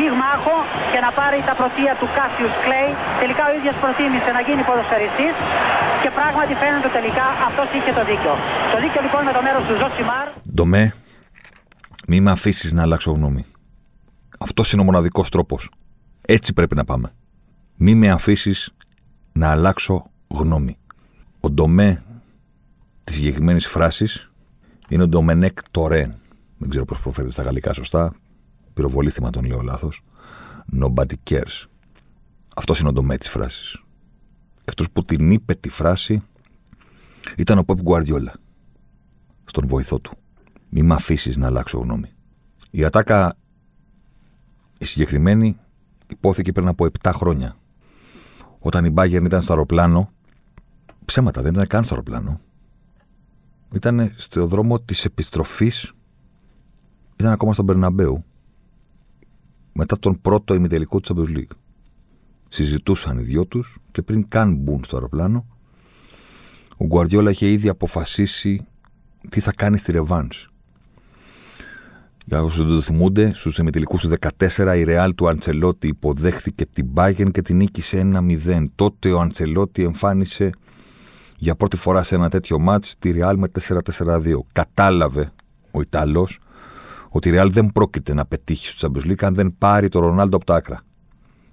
πυγμάχο και να πάρει τα πρωτεία του Κάσιους Κλέη. Τελικά ο ίδιος προτίμησε να γίνει ποδοσφαιριστής και πράγματι φαίνεται τελικά αυτός είχε το δίκιο. Το δίκιο λοιπόν με το μέρος του Ζωσιμάρ. Ντομέ, μη με αφήσεις να αλλάξω γνώμη. Αυτός είναι ο μοναδικός τρόπος. Έτσι πρέπει να πάμε. Μη με αφήσεις να αλλάξω γνώμη. Ο ντομέ της συγκεκριμένη φράσης είναι ο Ντομενέκ Τορέ. Δεν ξέρω πώς προφέρεται στα γαλλικά σωστά. Πυροβολήθημα τον λέω λάθος. Nobody cares. Αυτός είναι ο ντομέ της φράσης. Αυτός που την είπε τη φράση ήταν ο Πόπ Γκουαρδιόλα. Στον βοηθό του. Μη με αφήσεις να αλλάξω γνώμη. Η ατάκα, η συγκεκριμένη, υπόθηκε πριν από 7 χρόνια. Όταν η Bayern ήταν στο αεροπλάνο, ψέματα δεν ήταν καν στο αεροπλάνο. Ήταν στο δρόμο της επιστροφής, ήταν ακόμα στον Περναμπέου, μετά τον πρώτο ημιτελικό του Champions League. Συζητούσαν οι δυο τους και πριν καν μπουν στο αεροπλάνο, ο Γκουαρδιόλα είχε ήδη αποφασίσει τι θα κάνει στη Ρεβάνς. Για όσους δεν το θυμούνται, στους ημιτελικούς του 14 η Ρεάλ του Αντσελότη υποδέχθηκε την Bayern και την νίκησε 1-0. Τότε ο Αντσελότη εμφάνισε για πρώτη φορά σε ένα τέτοιο μάτς τη Ρεάλ με 4-4-2. Κατάλαβε ο Ιταλός ότι η Ρεάλ δεν πρόκειται να πετύχει στο Champions League αν δεν πάρει τον Ρονάλντο από τα άκρα.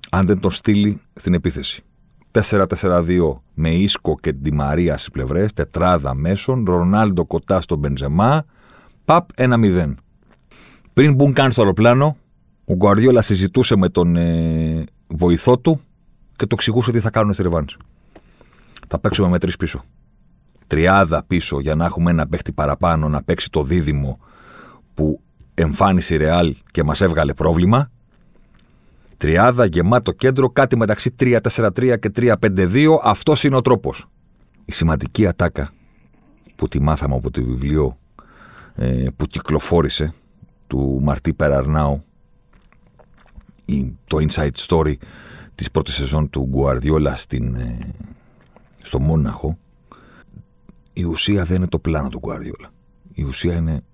Αν δεν τον στείλει στην επίθεση. 4-4-2 με Ίσκο και τη Μαρία στις πλευρές, τετράδα μέσων, Ρονάλντο κοντά στον Μπενζεμά, παπ 1-0. Πριν μπουν καν στο αεροπλάνο, ο Γκουαρδιόλα συζητούσε με τον ε, βοηθό του και το εξηγούσε τι θα κάνουν στη Ρεβάνς. Θα παίξουμε με τρεις πίσω. Τριάδα πίσω για να έχουμε ένα παίχτη παραπάνω να παίξει το δίδυμο που εμφάνισε η Ρεάλ και μας έβγαλε πρόβλημα. Τριάδα, γεμάτο κέντρο, κάτι μεταξύ 3-4-3 και 3-5-2. Αυτός είναι ο τρόπος. Η σημαντική ατάκα που τη μάθαμε από το βιβλίο ε, που κυκλοφόρησε του Μαρτί Περαρνάου το inside story της πρώτης σεζόν του Γκουαρδιόλα στην, ε, στο Μόναχο η ουσία δεν είναι το πλάνο του Γκουαρδιόλα. Η ουσία είναι το,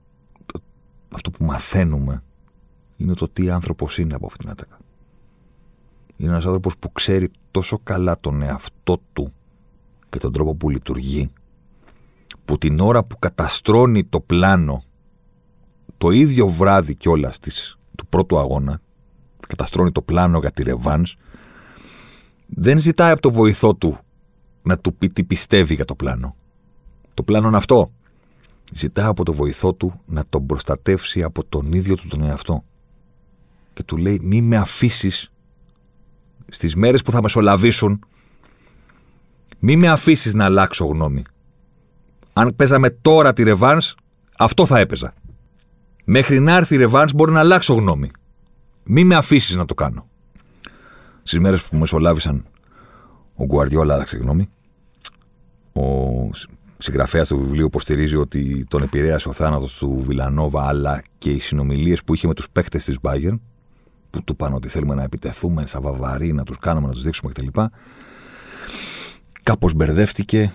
αυτό που μαθαίνουμε είναι το τι άνθρωπος είναι από αυτήν την άτακα. Είναι ένας άνθρωπος που ξέρει τόσο καλά τον εαυτό του και τον τρόπο που λειτουργεί που την ώρα που καταστρώνει το πλάνο το ίδιο βράδυ κιόλα του πρώτου αγώνα, καταστρώνει το πλάνο για τη Ρεβάν, δεν ζητάει από το βοηθό του να του πει τι πιστεύει για το πλάνο. Το πλάνο είναι αυτό. Ζητάει από το βοηθό του να τον προστατεύσει από τον ίδιο του τον εαυτό. Και του λέει μη με αφήσεις στις μέρες που θα μεσολαβήσουν μη με αφήσεις να αλλάξω γνώμη. Αν παίζαμε τώρα τη Ρεβάνς, αυτό θα έπαιζα. Μέχρι να έρθει η Ρεβάν μπορεί να αλλάξω γνώμη. Μη με αφήσεις να το κάνω. Στις μέρες που μεσολάβησαν, ο Γκουαρδιόλα άλλαξε γνώμη. Ο συγγραφέας του βιβλίου υποστηρίζει ότι τον επηρέασε ο θάνατος του Βιλανόβα, αλλά και οι συνομιλίες που είχε με τους παίχτε της Bayern, που του πάνε ότι θέλουμε να επιτεθούμε στα βαβαρή, να τους κάνουμε, να τους δείξουμε κτλ. Κάπως μπερδεύτηκε,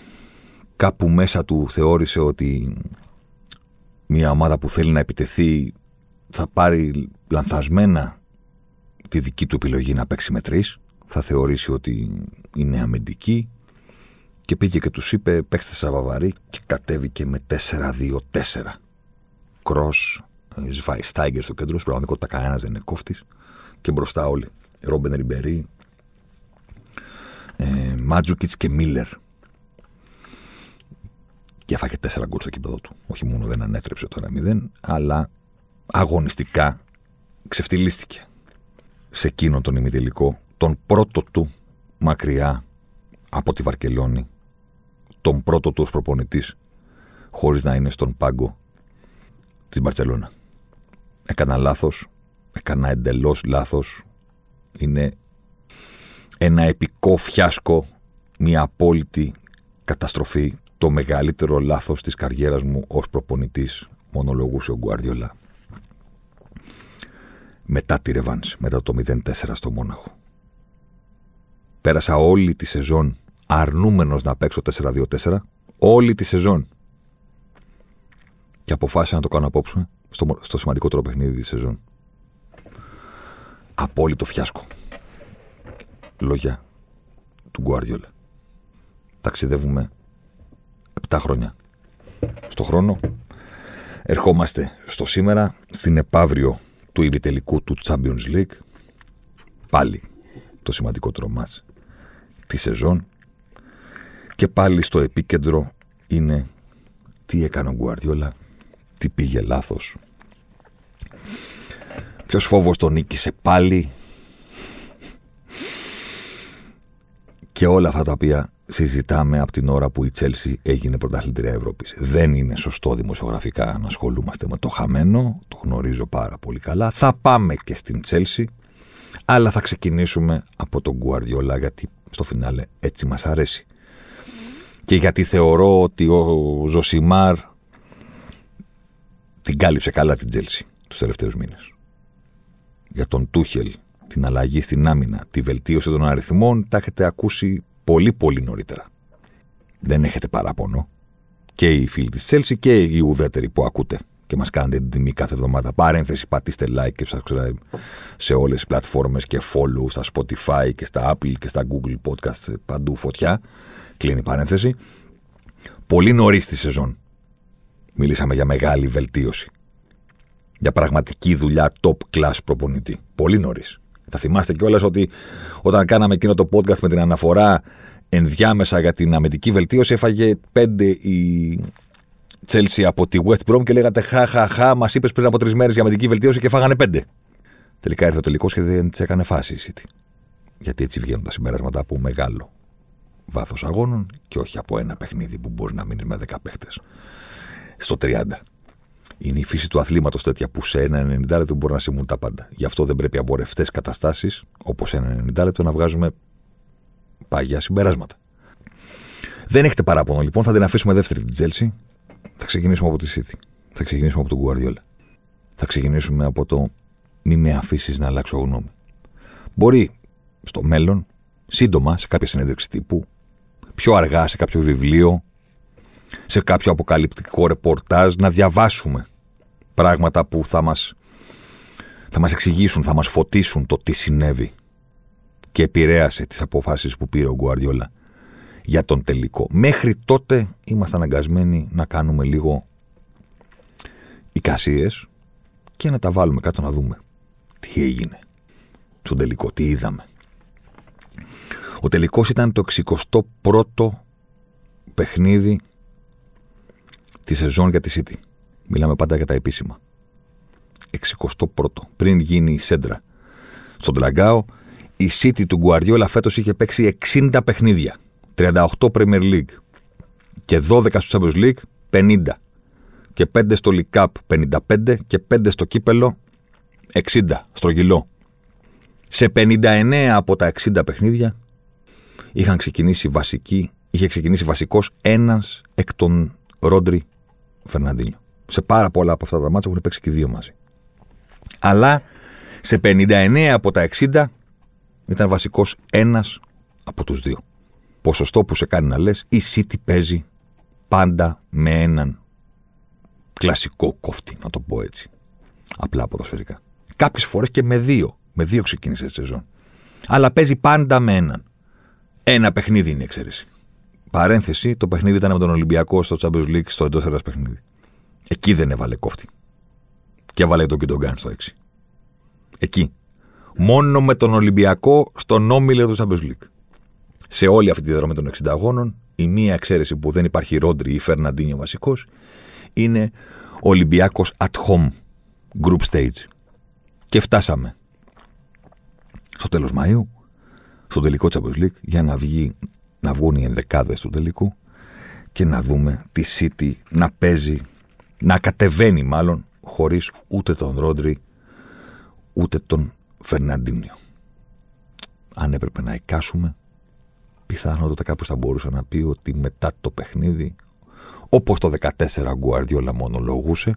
κάπου μέσα του θεώρησε ότι μια ομάδα που θέλει να επιτεθεί θα πάρει λανθασμένα τη δική του επιλογή να παίξει με τρεις. Θα θεωρήσει ότι είναι αμυντική. Και πήγε και τους είπε: Παίξτε σαν βαβαρή και κατέβηκε με 4-2-4. Κρό, Σβάι Στάιγκερ στο κέντρο. Στην πραγματικότητα κανένας δεν είναι κόφτης. Και μπροστά όλοι. Ρόμπεν Ριμπερί, ε, Μάτζουκιτ και Μίλλερ και έφαγε τέσσερα γκολ στο κήπεδο του. Όχι μόνο δεν ανέτρεψε το 1-0, αλλά αγωνιστικά ξεφτυλίστηκε σε εκείνον τον ημιτελικό, τον πρώτο του μακριά από τη Βαρκελόνη, τον πρώτο τους ως προπονητής, χωρίς να είναι στον πάγκο της Μπαρτσελώνα. Έκανα λάθος, έκανα εντελώς λάθος, είναι ένα επικό φιάσκο μια απόλυτη καταστροφή, το μεγαλύτερο λάθος της καριέρας μου ως προπονητής, μονολογούσε ο Γκουάρδιολα. Μετά τη Ρεβάνς, μετά το 0-4 στο Μόναχο. Πέρασα όλη τη σεζόν αρνούμενος να παίξω 4-2-4, όλη τη σεζόν. Και αποφάσισα να το κάνω απόψε στο, στο σημαντικότερο παιχνίδι της σεζόν. Απόλυτο φιάσκο. Λόγια του Γκουάρδιολα. Ταξιδεύουμε 7 χρόνια. Στο χρόνο ερχόμαστε στο σήμερα, στην επαύριο του ημιτελικού του Champions League. Πάλι το σημαντικότερο μας της σεζόν. Και πάλι στο επίκεντρο είναι τι έκανε ο Γκουαρδιόλα, τι πήγε λάθος. Ποιος φόβος τον νίκησε πάλι. Και όλα αυτά τα οποία συζητάμε από την ώρα που η Τσέλσι έγινε πρωταθλητρία Ευρώπης. Δεν είναι σωστό δημοσιογραφικά να ασχολούμαστε με το χαμένο, το γνωρίζω πάρα πολύ καλά. Θα πάμε και στην Τσέλσι, αλλά θα ξεκινήσουμε από τον Γκουαρδιόλα γιατί στο φινάλε έτσι μας αρέσει. Και γιατί θεωρώ ότι ο Ζωσιμάρ την κάλυψε καλά την Τσέλσι τους τελευταίους μήνες. Για τον Τούχελ, την αλλαγή στην άμυνα, τη βελτίωση των αριθμών, τα έχετε ακούσει πολύ πολύ νωρίτερα. Δεν έχετε παράπονο. Και οι φίλοι της Τσέλσι και οι ουδέτεροι που ακούτε και μας κάνετε την τιμή κάθε εβδομάδα. Παρένθεση, πατήστε like και subscribe σε όλες τις πλατφόρμες και follow στα Spotify και στα Apple και στα Google Podcast παντού φωτιά. Κλείνει η παρένθεση. Πολύ νωρίς τη σεζόν. Μιλήσαμε για μεγάλη βελτίωση. Για πραγματική δουλειά top class προπονητή. Πολύ νωρίς. Θα θυμάστε κιόλας ότι όταν κάναμε εκείνο το podcast με την αναφορά ενδιάμεσα για την αμυντική βελτίωση, έφαγε πέντε η Chelsea από τη West Brom και λέγατε χα, χα, χα, μας είπες πριν από τρεις μέρες για αμυντική βελτίωση και φάγανε πέντε. Τελικά ήρθε ο τελικός και δεν τη έκανε φάση η City. Γιατί έτσι βγαίνουν τα συμπεράσματα από μεγάλο βάθος αγώνων και όχι από ένα παιχνίδι που μπορεί να μείνεις με 10 παίχτες στο 30. Είναι η φύση του αθλήματος τέτοια που σε ένα 90 λεπτό μπορεί να συμβούν τα πάντα. Γι' αυτό δεν πρέπει από ρευστέ καταστάσεις, όπως ένα 90 λεπτό, να βγάζουμε παγιά συμπεράσματα. Δεν έχετε παράπονο λοιπόν, θα την αφήσουμε δεύτερη την Τζέλση. Θα ξεκινήσουμε από τη City. Θα ξεκινήσουμε από τον Guardiola. Θα ξεκινήσουμε από το μη με αφήσεις να αλλάξω γνώμη. Μπορεί στο μέλλον, σύντομα, σε κάποια συνέντευξη τύπου, πιο αργά σε κάποιο βιβλίο, σε κάποιο αποκαλυπτικό ρεπορτάζ, να διαβάσουμε πράγματα που θα μας, θα μας εξηγήσουν, θα μας φωτίσουν το τι συνέβη και επηρέασε τις αποφάσεις που πήρε ο Γκουαρδιόλα για τον τελικό. Μέχρι τότε είμαστε αναγκασμένοι να κάνουμε λίγο εικασίες και να τα βάλουμε κάτω να δούμε τι έγινε στον τελικό, τι είδαμε. Ο τελικός ήταν το 61ο παιχνίδι της σεζόν για τη City. Μιλάμε πάντα για τα επίσημα. 61ο. Πριν γίνει η Σέντρα. Στον Τραγκάο, η City του Γκουαριόλα φέτος είχε παίξει 60 παιχνίδια. 38 Premier League και 12 στο Champions League 50 και 5 στο League Cup 55 και 5 στο κύπελο 60 στρογγυλό. Σε 59 από τα 60 παιχνίδια είχαν ξεκινήσει βασικοί, είχε ξεκινήσει βασικός ένας εκ των Ρόντρι Φερναντίνιο. Σε πάρα πολλά από αυτά τα μάτια έχουν παίξει και δύο μαζί. Αλλά σε 59 από τα 60 ήταν βασικός ένας από τους δύο ποσοστό που σε κάνει να λες η City παίζει πάντα με έναν κλασικό κόφτη, να το πω έτσι. Απλά ποδοσφαιρικά. Κάποιες φορές και με δύο. Με δύο ξεκίνησε τη σεζόν. Αλλά παίζει πάντα με έναν. Ένα παιχνίδι είναι η εξαίρεση. Παρένθεση, το παιχνίδι ήταν με τον Ολυμπιακό στο Champions League στο εντός έδρας παιχνίδι. Εκεί δεν έβαλε κόφτη. Και έβαλε τον Κιντογκάν στο 6. Εκεί. Μόνο με τον Ολυμπιακό στον όμιλο του Champions League σε όλη αυτή τη διαδρομή των 60 αγώνων, η μία εξαίρεση που δεν υπάρχει Ρόντρι ή Φερναντίνιο βασικός, είναι Ολυμπιάκο at home group stage. Και φτάσαμε στο τέλος Μαΐου, στο τελικό Champions League, για να, βγει, να βγουν οι ενδεκάδες του τελικού και να δούμε τη City να παίζει, να κατεβαίνει μάλλον, χωρίς ούτε τον Ρόντρι, ούτε τον Φερναντίνιο. Αν έπρεπε να εικάσουμε, πιθανότατα κάποιος θα μπορούσε να πει ότι μετά το παιχνίδι, όπως το 14 ο Γκουαρδιόλα μονολογούσε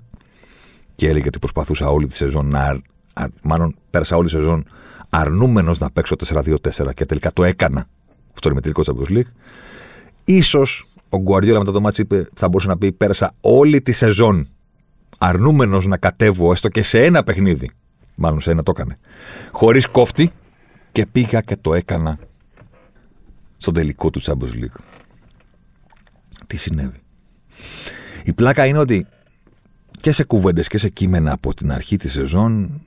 και έλεγε ότι προσπαθούσα όλη τη σεζόν να. Μάλλον πέρασα όλη τη σεζόν αρνούμενος να παίξω 4-2-4 και τελικά το έκανα στο ρημετρικό Champions League. Ίσως ο Γκουαρδιόλα μετά το ματς είπε, θα μπορούσε να πει: Πέρασα όλη τη σεζόν αρνούμενος να κατέβω έστω και σε ένα παιχνίδι. Μάλλον σε ένα το έκανε. Χωρίς κόφτη και πήγα και το έκανα στον τελικό του Champions League. Τι συνέβη. Η πλάκα είναι ότι και σε κουβέντες και σε κείμενα από την αρχή της σεζόν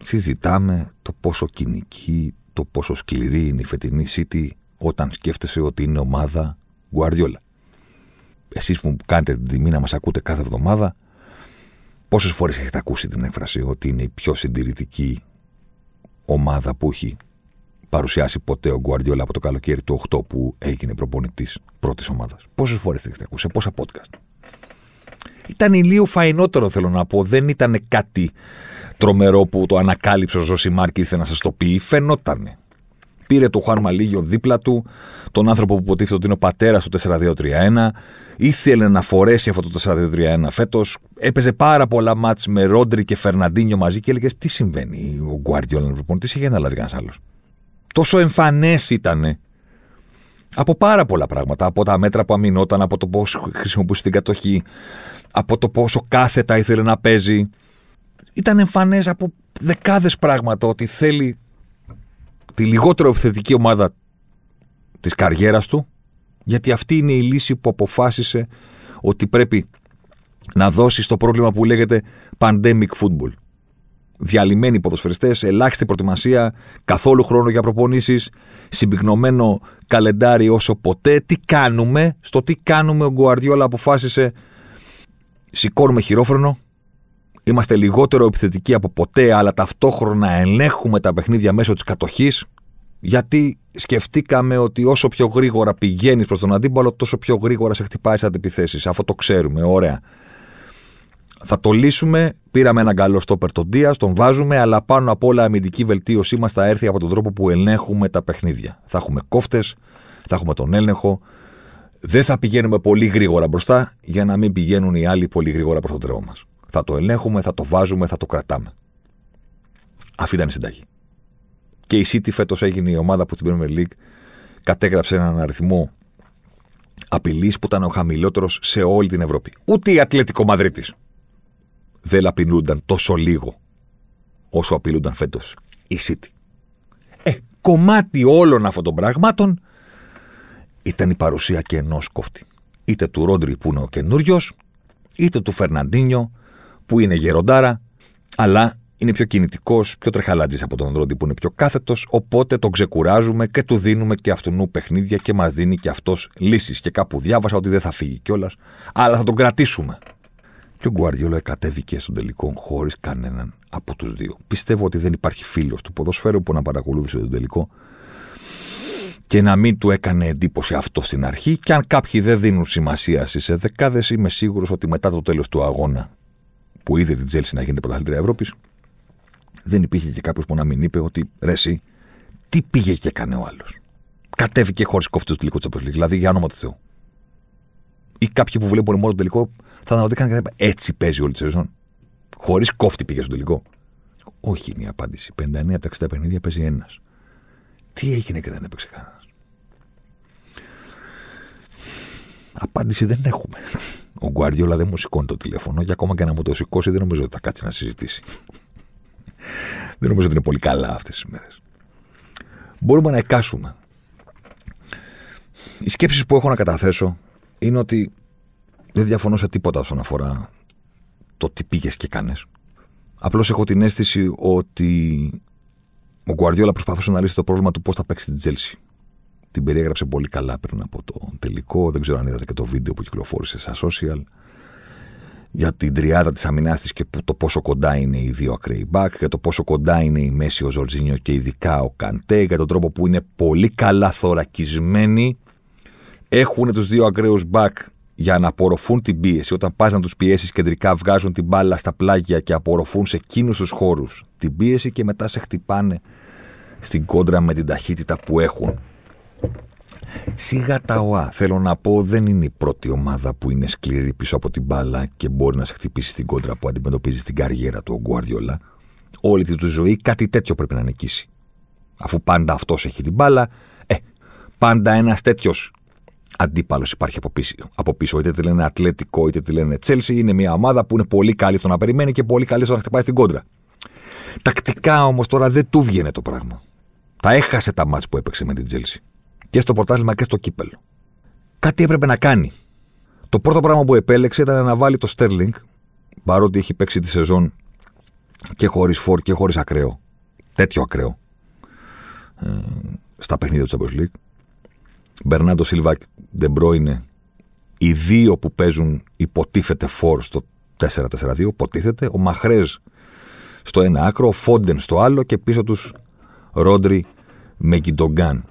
συζητάμε το πόσο κυνική, το πόσο σκληρή είναι η φετινή City όταν σκέφτεσαι ότι είναι ομάδα Guardiola. Εσείς που κάνετε την τιμή να μας ακούτε κάθε εβδομάδα, πόσες φορές έχετε ακούσει την έκφραση ότι είναι η πιο συντηρητική ομάδα που έχει παρουσιάσει ποτέ ο Guardiola από το καλοκαίρι του 8 που έγινε προπονητής πρώτης ομάδας. Πόσες φορές την έχετε ακούσει, σε πόσα podcast; Ήταν ηλίου φαϊνότερο, θέλω να πω. Δεν ήταν κάτι τρομερό που το ανακάλυψε ο Ζωσιμάρ και ήρθε να σας το πει. Φαινότανε. Πήρε το Χουάν Μαλίγιο δίπλα του, τον άνθρωπο που υποτίθεται ότι είναι ο πατέρας του 4-2-3-1. Ήθελε να φορέσει αυτό το 4-2-3-1 φέτος. Έπαιζε πάρα πολλά μάτς με Ρόντρι και Φερναντίνιο μαζί και έλεγε Τι συμβαίνει, ο Γκουάρδιολα είναι προπονητής, είχε να λάβει κανένας άλλος. Τόσο εμφανές ήταν από πάρα πολλά πράγματα. Από τα μέτρα που αμυνόταν, από το πώς χρησιμοποιούσε την κατοχή, από το πόσο κάθετα ήθελε να παίζει. Ήταν εμφανές από δεκάδες πράγματα ότι θέλει τη λιγότερο επιθετική ομάδα της καριέρας του, γιατί αυτή είναι η λύση που αποφάσισε ότι πρέπει να δώσει στο πρόβλημα που λέγεται pandemic football διαλυμένοι ποδοσφαιριστές, ελάχιστη προετοιμασία, καθόλου χρόνο για προπονήσεις, συμπυκνωμένο καλεντάρι όσο ποτέ. Τι κάνουμε, στο τι κάνουμε, ο Γκουαρδιόλα αποφάσισε. Σηκώνουμε χειρόφρονο, είμαστε λιγότερο επιθετικοί από ποτέ, αλλά ταυτόχρονα ελέγχουμε τα παιχνίδια μέσω της κατοχής. Γιατί σκεφτήκαμε ότι όσο πιο γρήγορα πηγαίνεις προς τον αντίπαλο, τόσο πιο γρήγορα σε χτυπάει σε αντιπιθέσεις. Αυτό το ξέρουμε. Ωραία. Θα το λύσουμε. Πήραμε έναν καλό στόπερ τον Δίας, τον βάζουμε, αλλά πάνω απ' όλα αμυντική βελτίωσή μας θα έρθει από τον τρόπο που ελέγχουμε τα παιχνίδια. Θα έχουμε κόφτες, θα έχουμε τον έλεγχο. Δεν θα πηγαίνουμε πολύ γρήγορα μπροστά για να μην πηγαίνουν οι άλλοι πολύ γρήγορα προς τον τρόπο μας. Θα το ελέγχουμε, θα το βάζουμε, θα το κρατάμε. Αυτή ήταν η συνταγή. Και η City φέτος έγινε η ομάδα που στην Premier League κατέγραψε έναν αριθμό απειλής που ήταν ο χαμηλότερος σε όλη την Ευρώπη. Ούτε η Ατλέτικο Μαδρίτης δεν απειλούνταν τόσο λίγο όσο απειλούνταν φέτος η City. Ε, κομμάτι όλων αυτών των πραγμάτων ήταν η παρουσία και ενός κόφτη. Είτε του Ρόντρι που είναι ο καινούριος, είτε του Φερναντίνιο που είναι γεροντάρα, αλλά είναι πιο κινητικός, πιο τρεχαλάτζη από τον Ρόντι που είναι πιο κάθετος. Οπότε τον ξεκουράζουμε και του δίνουμε και αυτού παιχνίδια και μας δίνει και αυτός λύσεις. Και κάπου διάβασα ότι δεν θα φύγει κιόλας, αλλά θα τον κρατήσουμε. Και ο Γκουαρδιόλα κατέβηκε στον τελικό χωρίς κανέναν από τους δύο. Πιστεύω ότι δεν υπάρχει φίλος του ποδοσφαίρου που να παρακολούθησε τον τελικό και να μην του έκανε εντύπωση αυτό στην αρχή. Και αν κάποιοι δεν δίνουν σημασία στις δεκάδες, είμαι σίγουρος ότι μετά το τέλος του αγώνα που είδε την Τζέλση να γίνεται πρωταθλήτρια Ευρώπης, δεν υπήρχε και κάποιος που να μην είπε ότι ρε, εσύ, τι πήγε και έκανε ο άλλος. Κατέβηκε χωρίς κόφτο του τελικού της Δηλαδή, για όνομα του Θεού. Ή κάποιοι που βλέπουν μόνο το τελικό θα αναρωτήκαν και θα είπαν έτσι παίζει όλη τη σεζόν. Χωρίς κόφτη πήγε στο τελικό. Όχι είναι η απάντηση. 59 από τα 60 παιχνίδια παίζει ένας. Τι έγινε και δεν έπαιξε κανένας. Απάντηση δεν έχουμε. Ο Γκουαρδιόλα δεν μου σηκώνει το τηλέφωνο και ακόμα και να μου το σηκώσει δεν νομίζω ότι θα κάτσει να συζητήσει. δεν νομίζω ότι είναι πολύ καλά αυτές τις μέρες. Μπορούμε να εκάσουμε. Οι σκέψεις που έχω να καταθέσω είναι ότι δεν διαφωνώ σε τίποτα όσον αφορά το τι πήγες και κάνες. Απλώς έχω την αίσθηση ότι ο Γκουαρδιόλα προσπαθούσε να λύσει το πρόβλημα του πώς θα παίξει την Τσέλσι. Την περιέγραψε πολύ καλά πριν από το τελικό. Δεν ξέρω αν είδατε και το βίντεο που κυκλοφόρησε στα social. Για την τριάδα της άμυνάς της και το πόσο κοντά είναι οι δύο ακραίοι μπακ. Για το πόσο κοντά είναι η μέση, ο Ζορτζίνιο και ειδικά ο Καντέ. Για τον τρόπο που είναι πολύ καλά θωρακισμένοι. Έχουν τους δύο ακραίους μπακ για να απορροφούν την πίεση. Όταν πας να τους πιέσεις κεντρικά, βγάζουν την μπάλα στα πλάγια και απορροφούν σε εκείνους τους χώρους την πίεση και μετά σε χτυπάνε στην κόντρα με την ταχύτητα που έχουν. Σιγά τα ΟΑ. Θέλω να πω, δεν είναι η πρώτη ομάδα που είναι σκληρή πίσω από την μπάλα και μπορεί να σε χτυπήσει στην κόντρα που αντιμετωπίζεις στην καριέρα του ο Γκουαρδιόλα. Όλη τη ζωή κάτι τέτοιο πρέπει να νικήσει. Αφού πάντα αυτός έχει την μπάλα, ε, πάντα ένας τέτοιος αντίπαλος υπάρχει από πίσω, από πίσω. Είτε τη λένε Ατλέτικο, είτε τη λένε Τσέλσι. Είναι μια ομάδα που είναι πολύ καλή στο να περιμένει και πολύ καλή στο να χτυπάει στην κόντρα. Τακτικά όμως τώρα δεν του βγαίνει το πράγμα. Τα έχασε τα μάτς που έπαιξε με την Τσέλσι. Και στο πρωτάθλημα και στο κύπελο. Κάτι έπρεπε να κάνει. Το πρώτο πράγμα που επέλεξε ήταν να βάλει το Στέρλινγκ, παρότι έχει παίξει τη σεζόν και χωρίς φόρ και χωρίς ακραίο. Τέτοιο ακραίο. Ε, στα παιχνίδια του Champions League. Μπερνάντο Σίλβα, Ντε Μπρόινε, οι δύο που παίζουν υποτίθεται φορ στο 4-4-2, υποτίθεται. Ο Μαχρέζ στο ένα άκρο, ο Φόντεν στο άλλο και πίσω τους Ρόντρι με Γκιντογκάν.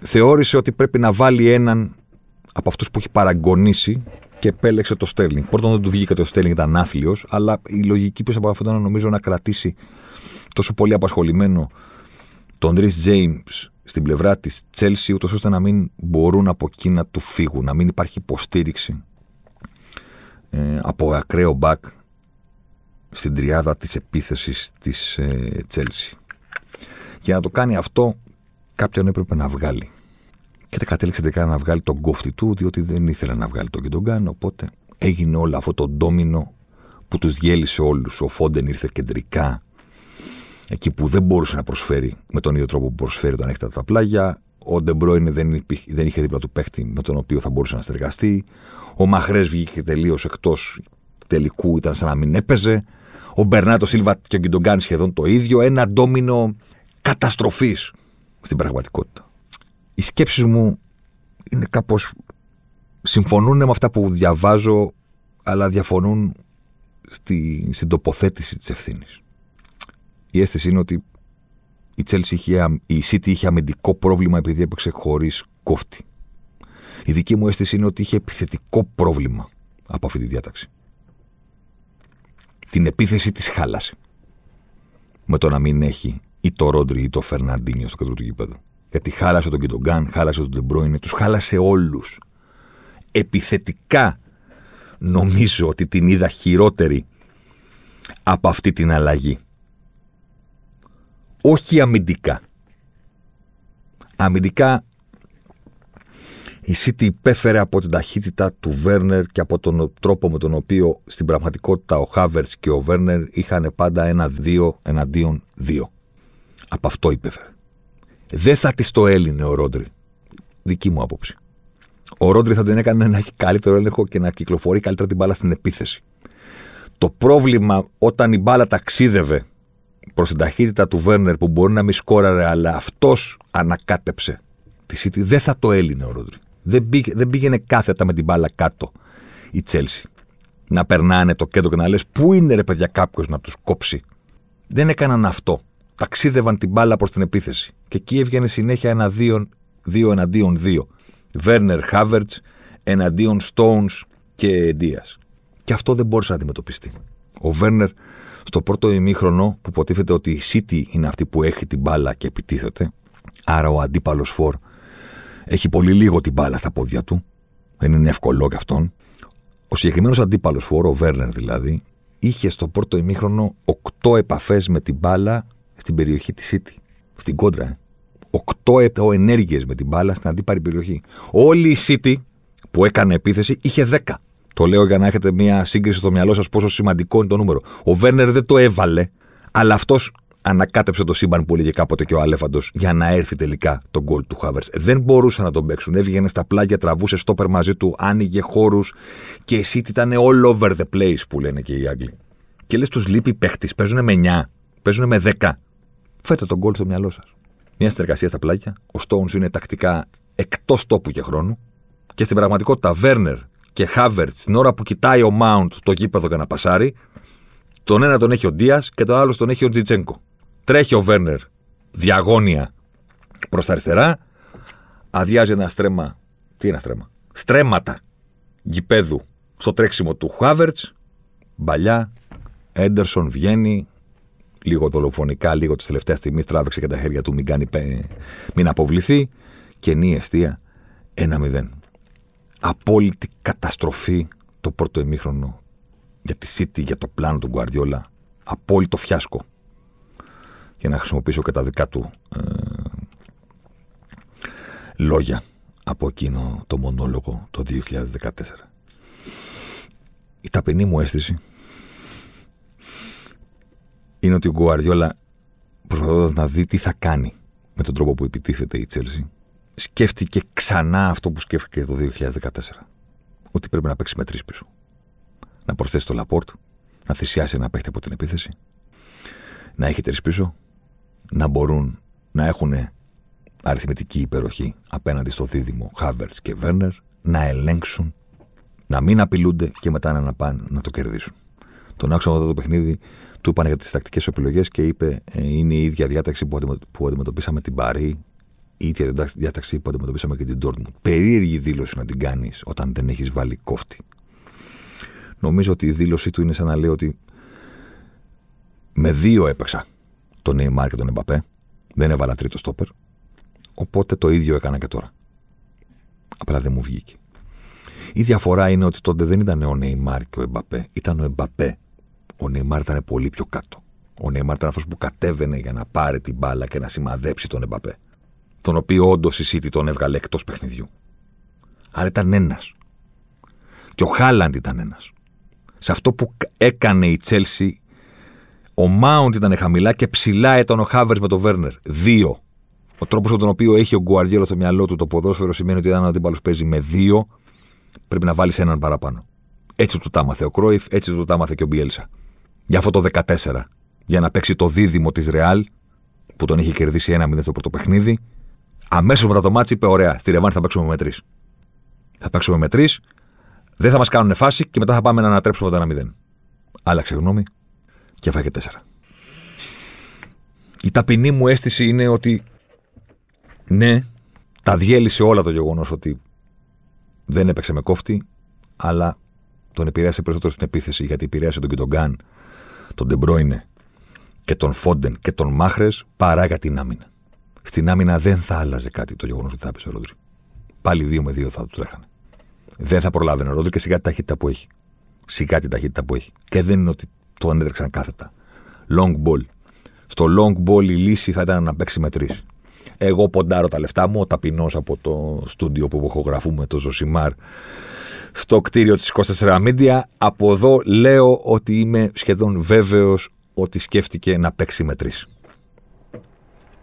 Θεώρησε ότι πρέπει να βάλει έναν από αυτούς που έχει παραγκωνίσει και επέλεξε το Στέρλινγκ. Πρώτον, δεν του βγήκε το Στέρλινγκ, ήταν άθλιος, αλλά η λογική πίσω από αυτό ήταν νομίζω να κρατήσει τόσο πολύ απασχολημένο τον Ρις Τζέιμς στην πλευρά της Τσέλσι, ούτως ώστε να μην μπορούν από εκεί να του φύγουν, να μην υπάρχει υποστήριξη ε, από ακραίο μπακ στην τριάδα της επίθεσης της Τσέλσι. Για να το κάνει αυτό, κάποιον έπρεπε να βγάλει. Και κατέληξε τελικά να βγάλει τον κόφτη του, διότι δεν ήθελε να βγάλει τον Κιντογκάν. Οπότε έγινε όλο αυτό το ντόμινο που τους διέλυσε όλους. Ο Φόντεν ήρθε κεντρικά, εκεί που δεν μπορούσε να προσφέρει με τον ίδιο τρόπο που προσφέρει όταν έχετε τα πλάγια. Ο Ντεμπρόινε δεν, δεν είχε δίπλα του παίχτη με τον οποίο θα μπορούσε να συνεργαστεί. Ο Μαχρές βγήκε τελείως εκτός τελικού, ήταν σαν να μην έπαιζε. Ο Μπερνάτο Σίλβα και ο Γκιντογκάν σχεδόν το ίδιο. Ένα ντόμινο καταστροφής στην πραγματικότητα. Οι σκέψεις μου είναι κάπω. συμφωνούν με αυτά που διαβάζω, αλλά διαφωνούν στη, στην τοποθέτηση της ευθύνης. Η αίσθηση είναι ότι η, Chelsea είχε, η City είχε αμυντικό πρόβλημα επειδή έπαιξε χωρίς κόφτη. Η δική μου αίσθηση είναι ότι είχε επιθετικό πρόβλημα από αυτή τη διάταξη. Την επίθεση της χάλασε. Με το να μην έχει ή το Ρόντρι ή το Φερναντίνιο στο κέντρο του γήπεδου. Γιατί χάλασε τον Κιντογκάν, χάλασε τον Ντεμπρόινε, τους χάλασε όλους. Επιθετικά νομίζω ότι την είδα χειρότερη από αυτή την αλλαγή. Όχι αμυντικά. Αμυντικά η City υπέφερε από την ταχύτητα του Βέρνερ και από τον τρόπο με τον οποίο στην πραγματικότητα ο Χάβερτς και ο Βέρνερ είχαν πάντα ένα-δύο εναντίον δύο. Από αυτό υπέφερε. Δεν θα της το έλυνε ο Ρόντρι. Δική μου άποψη. Ο Ρόντρι θα την έκανε να έχει καλύτερο έλεγχο και να κυκλοφορεί καλύτερα την μπάλα στην επίθεση. Το πρόβλημα όταν η μπάλα ταξίδευε προς την ταχύτητα του Βέρνερ που μπορεί να μην σκόραρε, αλλά αυτός ανακάτεψε τη City, δεν θα το έλυνε ο Ρόντρι. Δεν, δεν πήγαινε κάθετα με την μπάλα κάτω η Τσέλσι. Να περνάνε το κέντρο και να λες: Πού είναι ρε παιδιά κάποιος να τους κόψει; Δεν έκαναν αυτό ταξίδευαν την μπάλα προς την επίθεση. Και εκεί έβγαινε συνέχεια ένα δύο, δύο εναντίον δύο. Βέρνερ Χάβερτ εναντίον Στόουν και Ντία. Και αυτό δεν μπόρεσε να αντιμετωπιστεί. Ο Βέρνερ στο πρώτο ημίχρονο που υποτίθεται ότι η City είναι αυτή που έχει την μπάλα και επιτίθεται, άρα ο αντίπαλος Φορ έχει πολύ λίγο την μπάλα στα πόδια του, δεν είναι εύκολο για αυτόν. Ο συγκεκριμένος αντίπαλος Φορ, ο Βέρνερ δηλαδή, είχε στο πρώτο ημίχρονο 8 επαφές με την μπάλα στην περιοχή της City. Στην κόντρα. Ε. Οκτώ ενέργειες με την μπάλα στην αντίπαρη περιοχή. Όλη η City που έκανε επίθεση είχε 10. Το λέω για να έχετε μια σύγκριση στο μυαλό σας πόσο σημαντικό είναι το νούμερο. Ο Βέρνερ δεν το έβαλε, αλλά αυτός ανακάτεψε το σύμπαν που έλεγε κάποτε και ο Αλέφαντος για να έρθει τελικά το γκολ του Χάβερ. Δεν μπορούσαν να τον παίξουν. Έβγαινε στα πλάγια, τραβούσε στόπερ μαζί του, άνοιγε χώρους και η City ήταν all over the place που λένε και οι Άγγλοι. Και λες, τους λείπει παίχτης, παίζουν με 9, παίζουν με 10. Φέρτε τον γκολ στο μυαλό σας. Μια συνεργασία στα πλάκια. Ο Στόουν είναι τακτικά εκτός τόπου και χρόνου. Και στην πραγματικότητα, Βέρνερ και Χάβερτ, την ώρα που κοιτάει ο Μάουντ το γήπεδο για να πασάρει, τον ένα τον έχει ο Ντίας και τον άλλο τον έχει ο Τζιτσέγκο. Τρέχει ο Βέρνερ διαγώνια προς τα αριστερά, αδειάζει ένα στρέμμα. Τι είναι στρέμμα. Στρέμματα γηπέδου στο τρέξιμο του Χάβερτς. Μπαλιά, Έντερσον βγαίνει, λίγο δολοφονικά, λίγο της τελευταίας στιγμής τράβηξε και τα χέρια του, μην, κάνει, μην αποβληθεί. Κενή αιστεία. 1-0. Απόλυτη καταστροφή το πρώτο ημίχρονο για τη City, για το πλάνο του Γκουαρδιόλα. Απόλυτο φιάσκο. Για να χρησιμοποιήσω και τα δικά του ε, λόγια από εκείνο το μονόλογο το 2014. Η ταπεινή μου αίσθηση είναι ότι ο Γκουαρδιόλα προσπαθώντας να δει τι θα κάνει με τον τρόπο που επιτίθεται η Τσέλσι, σκέφτηκε ξανά αυτό που σκέφτηκε το 2014. Ότι πρέπει να παίξει με τρεις πίσω. Να προσθέσει το Λαπόρτ, να θυσιάσει ένα παίχτη από την επίθεση, να έχει τρεις πίσω, να μπορούν να έχουν αριθμητική υπεροχή απέναντι στο δίδυμο Χάβερτ και Βέρνερ, να ελέγξουν, να μην απειλούνται και μετά να πάνε να το κερδίσουν. Τον άκουσα μετά το παιχνίδι, του είπαν για τις τακτικές επιλογές και είπε ε, είναι η ίδια διάταξη που αντιμετωπίσαμε την Παρή, η ίδια διάταξη που αντιμετωπίσαμε και την Dortmund. Περίεργη δήλωση να την κάνεις όταν δεν έχεις βάλει κόφτη. Νομίζω ότι η δήλωσή του είναι σαν να λέει ότι με δύο έπαιξα τον Neymar και τον Εμπαπέ. Δεν έβαλα τρίτο στόπερ. Οπότε το ίδιο έκανα και τώρα. Απλά δεν μου βγήκε. Η διαφορά είναι ότι τότε δεν ήταν ο Νεϊμάρ και ο Εμπαπέ. Ήταν ο Εμπαπέ. Ο Νεϊμάρ ήταν πολύ πιο κάτω. Ο Νεϊμάρ ήταν αυτός που κατέβαινε για να πάρει την μπάλα και να σημαδέψει τον Εμπαπέ. Τον οποίο όντως η City τον έβγαλε εκτός παιχνιδιού. Άρα ήταν ένας. Και ο Χάλαντ ήταν ένας. Σε αυτό που έκανε η Τσέλσι, ο Μάουντ ήταν χαμηλά και ψηλά ήταν ο Χάβερ με τον Βέρνερ. Δύο. Ο τρόπος με τον οποίο έχει ο Γκουαρδιέλο στο μυαλό του το ποδόσφαιρο σημαίνει ότι αν ο αντίπαλος παίζει με δύο, πρέπει να βάλεις έναν παραπάνω. Έτσι του τα άμαθε ο Κρόιφ, έτσι του τα άμαθε και ο Μπιέλσα. Για αυτό το 14. Για να παίξει το δίδυμο της Ρεάλ, που τον είχε κερδίσει ένα 0 στο πρώτο παιχνίδι, αμέσως μετά το ματς είπε: Ωραία, στη ρεβάνς θα παίξουμε με τρεις. Θα παίξουμε με τρεις, δεν θα μας κάνουν φάση και μετά θα πάμε να ανατρέψουμε το 1-0. Άλλαξε γνώμη και φάγε 4. Η ταπεινή μου αίσθηση είναι ότι ναι, τα διέλυσε όλα το γεγονός ότι δεν έπαιξε με κόφτη, αλλά τον επηρέασε περισσότερο στην επίθεση γιατί επηρέασε τον Γκιντογκάν, τον Ντε Μπρόινε και τον Φόντεν και τον Μάχρε παρά για την άμυνα. Στην άμυνα δεν θα άλλαζε κάτι το γεγονός ότι θα έπεσε ο Ρόντρι. Πάλι δύο με δύο θα του τρέχανε. Δεν θα προλάβαινε ο Ρόντρι και σιγά την ταχύτητα που έχει. Σιγά την ταχύτητα που έχει. Και δεν είναι ότι το ανέτρεξαν κάθετα. Long ball. Στο long ball η λύση θα ήταν να παίξει με τρεις. Εγώ ποντάρω τα λεφτά μου, ο ταπεινός από το στούντιο που ηχογραφούμε, το Ζωσιμάρ, στο κτίριο της 24 Media. Από εδώ λέω ότι είμαι σχεδόν βέβαιος ότι σκέφτηκε να παίξει με τρεις.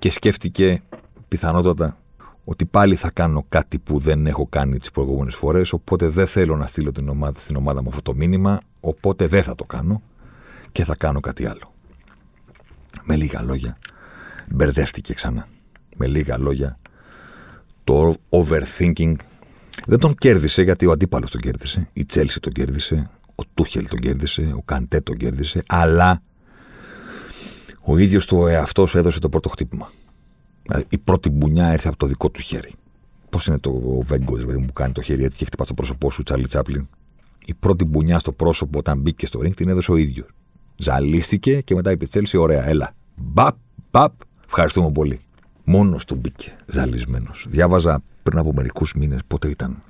Και σκέφτηκε πιθανότατα ότι πάλι θα κάνω κάτι που δεν έχω κάνει τις προηγούμενες φορές, οπότε δεν θέλω να στείλω την ομάδα, στην ομάδα μου αυτό το μήνυμα, οπότε δεν θα το κάνω και θα κάνω κάτι άλλο. Με λίγα λόγια, μπερδεύτηκε ξανά με λίγα λόγια, το overthinking δεν τον κέρδισε γιατί ο αντίπαλος τον κέρδισε. Η Τσέλση τον κέρδισε. Ο Τούχελ τον κέρδισε. Ο Καντέ τον κέρδισε. Αλλά ο ίδιος του εαυτός έδωσε το πρώτο χτύπημα. Δηλαδή, η πρώτη μπουνιά ήρθε από το δικό του χέρι. Πώς είναι το Βέγκο, δηλαδή που κάνει το χέρι, έτσι και χτυπά στο πρόσωπό σου, Τσάρλι Τσάπλιν. Η πρώτη μπουνιά στο πρόσωπο όταν μπήκε στο ring την έδωσε ο ίδιος. Ζαλίστηκε και μετά είπε Τσέλση, ωραία, έλα. Μπαπ, μπαπ, ευχαριστούμε πολύ. Μόνος του μπήκε ζαλισμένος. Διάβαζα πριν από μερικούς μήνες, πότε ήταν,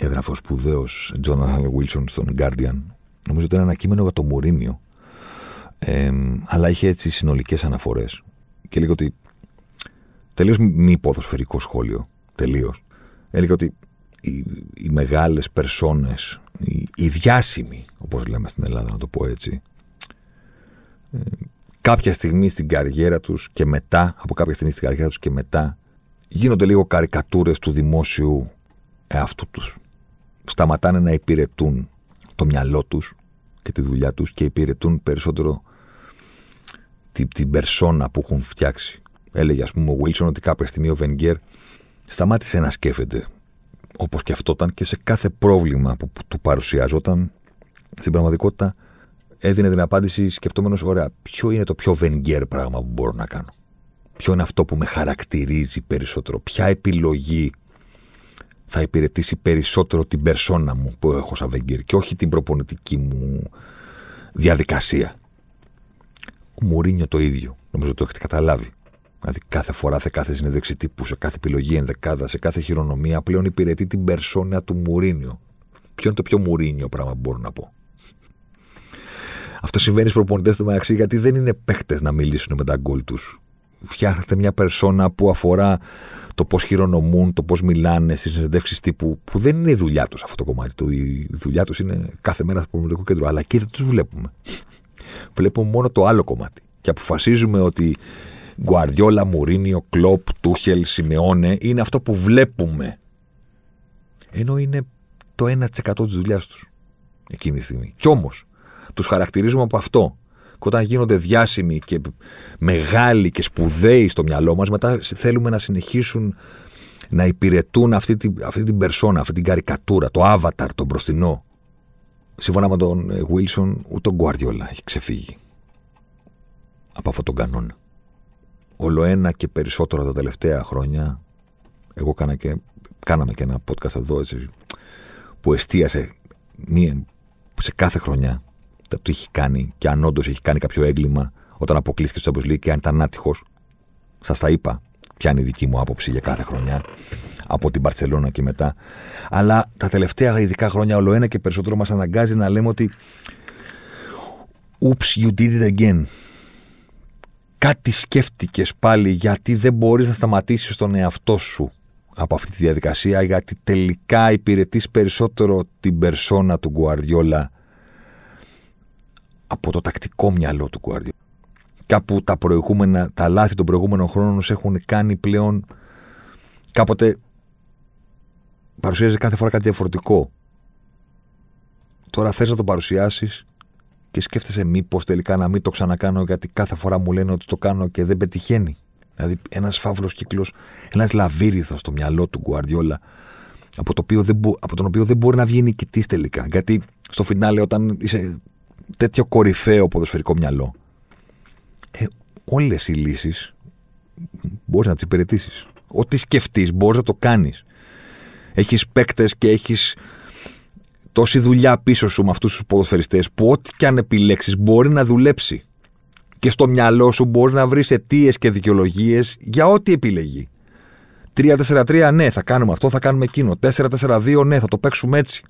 έγραφε ο σπουδαίο Τζόναθαν Βίλσον στον Guardian. Νομίζω ότι ήταν ένα κείμενο για το Μουρίνιο. Ε, αλλά είχε έτσι συνολικές αναφορές. Και έλεγε ότι. Τελείως μη ποδοσφαιρικό σχόλιο. Τελείως. Έλεγε ότι οι, οι μεγάλες περσόνες, οι, οι διάσημοι, όπως λέμε στην Ελλάδα, να το πω έτσι, ε, κάποια στιγμή στην καριέρα τους και μετά, από κάποια στιγμή στην καριέρα τους και μετά, γίνονται λίγο καρικατούρες του δημόσιου εαυτού τους. Σταματάνε να υπηρετούν το μυαλό τους και τη δουλειά τους και υπηρετούν περισσότερο την, την περσόνα που έχουν φτιάξει. Έλεγε, ας πούμε, ο Βίλσον ότι κάποια στιγμή ο Βενγκέρ σταμάτησε να σκέφτεται όπως και αυτόταν και σε κάθε πρόβλημα που, που του παρουσιάζονταν στην πραγματικότητα έδινε την απάντηση σκεπτόμενος, ωραία, ποιο είναι το πιο βενγκέρ πράγμα που μπορώ να κάνω; Ποιο είναι αυτό που με χαρακτηρίζει περισσότερο; Ποια επιλογή θα υπηρετήσει περισσότερο την περσόνα μου που έχω σαν βενγκέρ και όχι την προπονητική μου διαδικασία; Ο Μουρίνιο το ίδιο. Νομίζω το έχετε καταλάβει. Δηλαδή κάθε φορά, σε κάθε συνέντευξη τύπου, σε κάθε επιλογή ενδεκάδα, σε κάθε χειρονομία, πλέον υπηρετεί την περσόνα του Μουρίνιο. Ποιο είναι το πιο Μουρίνιο πράγμα που μπορώ να πω; Αυτό συμβαίνει στους προπονητές του μεταξύ γιατί δεν είναι παίχτε να μιλήσουν με τα γκολ τους. Φτιάχνετε μια περσόνα που αφορά το πώς χειρονομούν, το πώς μιλάνε στις συνεντεύξει τύπου, που δεν είναι η δουλειά τους αυτό το κομμάτι. Η δουλειά τους είναι κάθε μέρα στο προπονητικό κέντρο. Αλλά και δεν τους βλέπουμε. Βλέπουμε μόνο το άλλο κομμάτι. Και αποφασίζουμε ότι Γκουαρδιόλα, Μουρίνιο, Κλοπ, Τούχελ, Σιμεώνε είναι αυτό που βλέπουμε. Ενώ είναι το 1% της δουλειάς τους εκείνη τη στιγμή. Κι όμως, τους χαρακτηρίζουμε από αυτό. Και όταν γίνονται διάσημοι και μεγάλοι και σπουδαίοι στο μυαλό μας, μετά θέλουμε να συνεχίσουν να υπηρετούν αυτή την, αυτή την περσόνα, αυτή την καρικατούρα, το avatar, τον μπροστινό. Σύμφωνα με τον Wilson, ούτε ο Γκουαρδιόλα έχει ξεφύγει από αυτόν τον κανόνα. Όλο ένα και περισσότερο τα τελευταία χρόνια, εγώ κάνα και, κάναμε και ένα podcast εδώ έτσι, που εστίασε μία, σε κάθε χρονιά το τι έχει κάνει και αν όντως έχει κάνει κάποιο έγκλημα όταν αποκλείστηκε στο Champions League και αν ήταν άτυχος. Σας τα είπα ποια είναι η δική μου άποψη για κάθε χρονιά από την Παρσελώνα και μετά. Αλλά τα τελευταία ειδικά χρόνια όλο ένα και περισσότερο μας αναγκάζει να λέμε ότι Oops, you did it again. Κάτι σκέφτηκες πάλι γιατί δεν μπορείς να σταματήσεις τον εαυτό σου από αυτή τη διαδικασία γιατί τελικά υπηρετείς περισσότερο την περσόνα του Γκουαρδιόλα από το τακτικό μυαλό του Γκουαρδιόλα. Κάπου τα, προηγούμενα, τα λάθη των προηγούμενων χρόνων σε έχουν κάνει πλέον κάποτε παρουσίαζε κάθε φορά κάτι διαφορετικό. Τώρα θες να το παρουσιάσεις και σκέφτεσαι μήπως τελικά να μην το ξανακάνω γιατί κάθε φορά μου λένε ότι το κάνω και δεν πετυχαίνει. Δηλαδή ένας φαύλος κύκλος, ένας λαβύριθο στο μυαλό του Γκουαρδιόλα από, το οποίο δεν από τον οποίο δεν μπορεί να βγει νικητής τελικά. Γιατί στο φινάλε, όταν είσαι τέτοιο κορυφαίο ποδοσφαιρικό μυαλό, ε, όλες οι λύσεις μπορείς να τις υπηρετήσεις. Ό,τι σκεφτείς, μπορείς να το κάνεις. Έχεις παίκτες και έχεις τόση δουλειά πίσω σου με αυτούς τους ποδοσφαιριστές που ό,τι και αν επιλέξεις μπορεί να δουλέψει. Και στο μυαλό σου μπορεί να βρεις αιτίες και δικαιολογίες για ό,τι επιλεγεί. 3-4-3, ναι, θα κάνουμε αυτό, θα κάνουμε εκείνο. 4-4-2, ναι, θα το παίξουμε έτσι.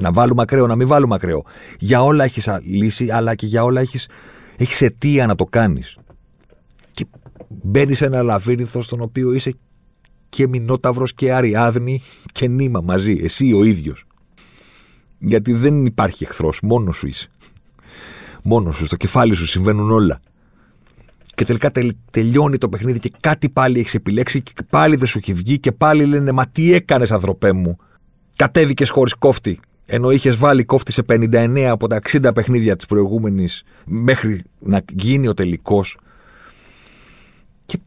Να βάλουμε ακραίο, να μην βάλουμε ακραίο. Για όλα έχεις λύση, αλλά και για όλα έχεις έχεις αιτία να το κάνεις. Και μπαίνεις σε ένα λαβύρινθο στον οποίο είσαι και Μινόταυρος και Αριάδνη και Νήμα μαζί, εσύ ο ίδιος. Γιατί δεν υπάρχει εχθρός, μόνος σου είσαι. Μόνος σου, στο κεφάλι σου συμβαίνουν όλα. Και τελικά τελειώνει το παιχνίδι και κάτι πάλι έχεις επιλέξει και πάλι δεν σου έχει βγει και πάλι λένε Μα τι έκανες, ανθρωπέ μου; Κατέβηκες χωρίς κόφτη. Ενώ είχες βάλει κόφτη σε 59 από τα 60 παιχνίδια της προηγούμενης μέχρι να γίνει ο τελικός. Και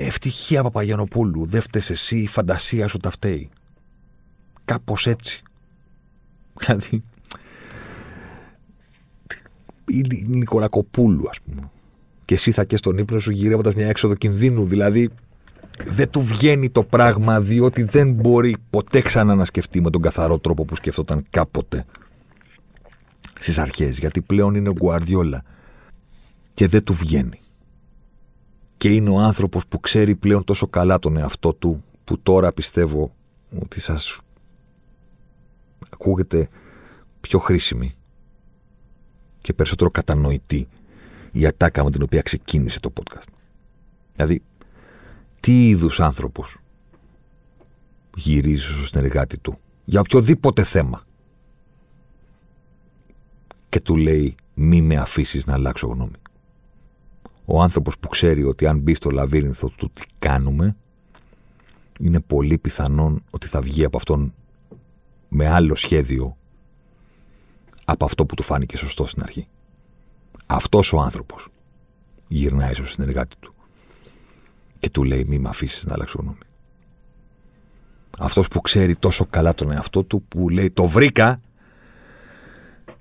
ευτυχία Παπαγιανοπούλου. Δεν φταίει εσύ, η φαντασία σου τα φταίει. Κάπως έτσι. Δηλαδή. Η Νικολακοπούλου, ας πούμε. Και εσύ θα και στον ύπνο σου γυρεύοντας μια έξοδο κινδύνου. Δηλαδή, δεν του βγαίνει το πράγμα διότι δεν μπορεί ποτέ ξανά να σκεφτεί με τον καθαρό τρόπο που σκεφτόταν κάποτε στις αρχές. Γιατί πλέον είναι ο Γκουαρδιόλα και δεν του βγαίνει. Και είναι ο άνθρωπος που ξέρει πλέον τόσο καλά τον εαυτό του που τώρα πιστεύω ότι σας ακούγεται πιο χρήσιμη και περισσότερο κατανοητή η ατάκα με την οποία ξεκίνησε το podcast. Δηλαδή, τι είδους άνθρωπος γυρίζει στο συνεργάτη του για οποιοδήποτε θέμα και του λέει μη με αφήσεις να αλλάξω γνώμη. Ο άνθρωπος που ξέρει ότι αν μπει στο λαβύρινθο του τι κάνουμε είναι πολύ πιθανόν ότι θα βγει από αυτόν με άλλο σχέδιο από αυτό που του φάνηκε σωστό στην αρχή. Αυτός ο άνθρωπος γυρνάει στο συνεργάτη του και του λέει μη με αφήσεις να αλλάξω γνώμη. Αυτός που ξέρει τόσο καλά τον εαυτό του που λέει το βρήκα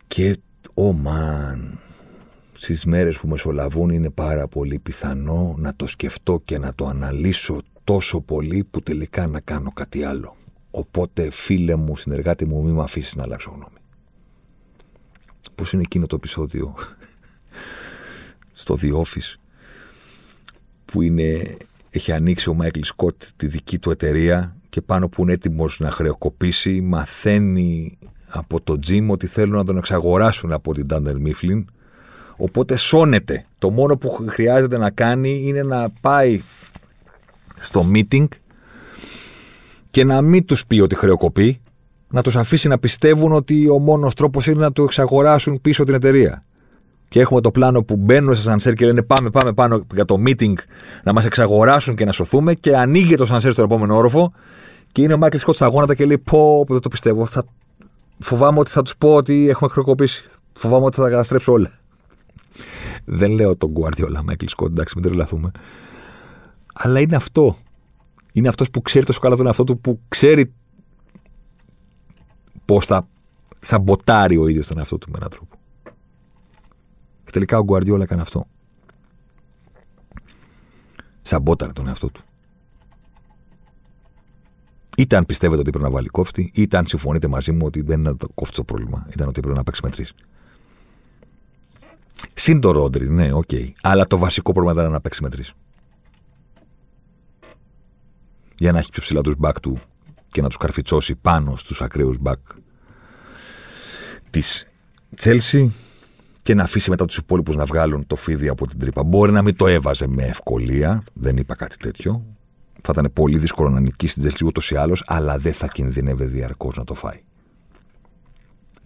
και ο oh μαν στις μέρες που μεσολαβούν είναι πάρα πολύ πιθανό να το σκεφτώ και να το αναλύσω τόσο πολύ που τελικά να κάνω κάτι άλλο. Οπότε φίλε μου, συνεργάτη μου, μη με αφήσεις να αλλάξω γνώμη. Πώς είναι εκείνο το επεισόδιο στο The Office που είναι, έχει ανοίξει ο Μάικλ Σκότ τη δική του εταιρεία και πάνω που είναι έτοιμος να χρεοκοπήσει μαθαίνει από το Jim ότι θέλουν να τον εξαγοράσουν από την Dunder Mifflin οπότε σώνεται. Το μόνο που χρειάζεται να κάνει είναι να πάει στο meeting και να μην τους πει ότι χρεοκοπεί να τους αφήσει να πιστεύουν ότι ο μόνος τρόπος είναι να του εξαγοράσουν πίσω την εταιρεία. Και έχουμε το πλάνο που μπαίνουν σε σανσέρ και λένε πάμε, πάμε πάνω για το meeting να μας εξαγοράσουν και να σωθούμε. Και ανοίγει το σανσέρ στο επόμενο όροφο. Και είναι ο Μάικλ Σκότ στα γόνατα και λέει: Πω, δεν το πιστεύω. Θα... Φοβάμαι ότι θα τους πω ότι έχουμε χρεοκοπήσει. Φοβάμαι ότι θα τα καταστρέψω όλα. Δεν λέω τον Guardiola, Μάικλ Σκότ, εντάξει, μην τρελαθούμε. Αλλά είναι αυτό. Είναι αυτός που ξέρει τόσο καλά τον εαυτό του, που ξέρει πώς θα σαμποτάρει ο ίδιος τον εαυτό του με έναν τρόπο. Και τελικά ο Γκουαρδιόλα έκανε αυτό. Σαμπόταρε τον εαυτό του. Είτε αν πιστεύετε ότι πρέπει να βάλει κόφτη, είτε αν συμφωνείτε μαζί μου ότι δεν είναι το κόφτη το πρόβλημα. Ήταν ότι πρέπει να παίξει με τρεις. Συν το Ρόντρι, ναι, ok. Okay. Αλλά το βασικό πρόβλημα ήταν να παίξει με τρεις. Για να έχει πιο ψηλά τους μπακ του και να τους καρφιτσώσει πάνω στους ακραίους μπακ της Τσέλσι και να αφήσει μετά τους υπόλοιπους να βγάλουν το φίδι από την τρύπα. Μπορεί να μην το έβαζε με ευκολία, δεν είπα κάτι τέτοιο. Θα ήταν πολύ δύσκολο να νικήσει την Τσέλσι ούτως ή άλλως, αλλά δεν θα κινδυνεύει διαρκώς να το φάει.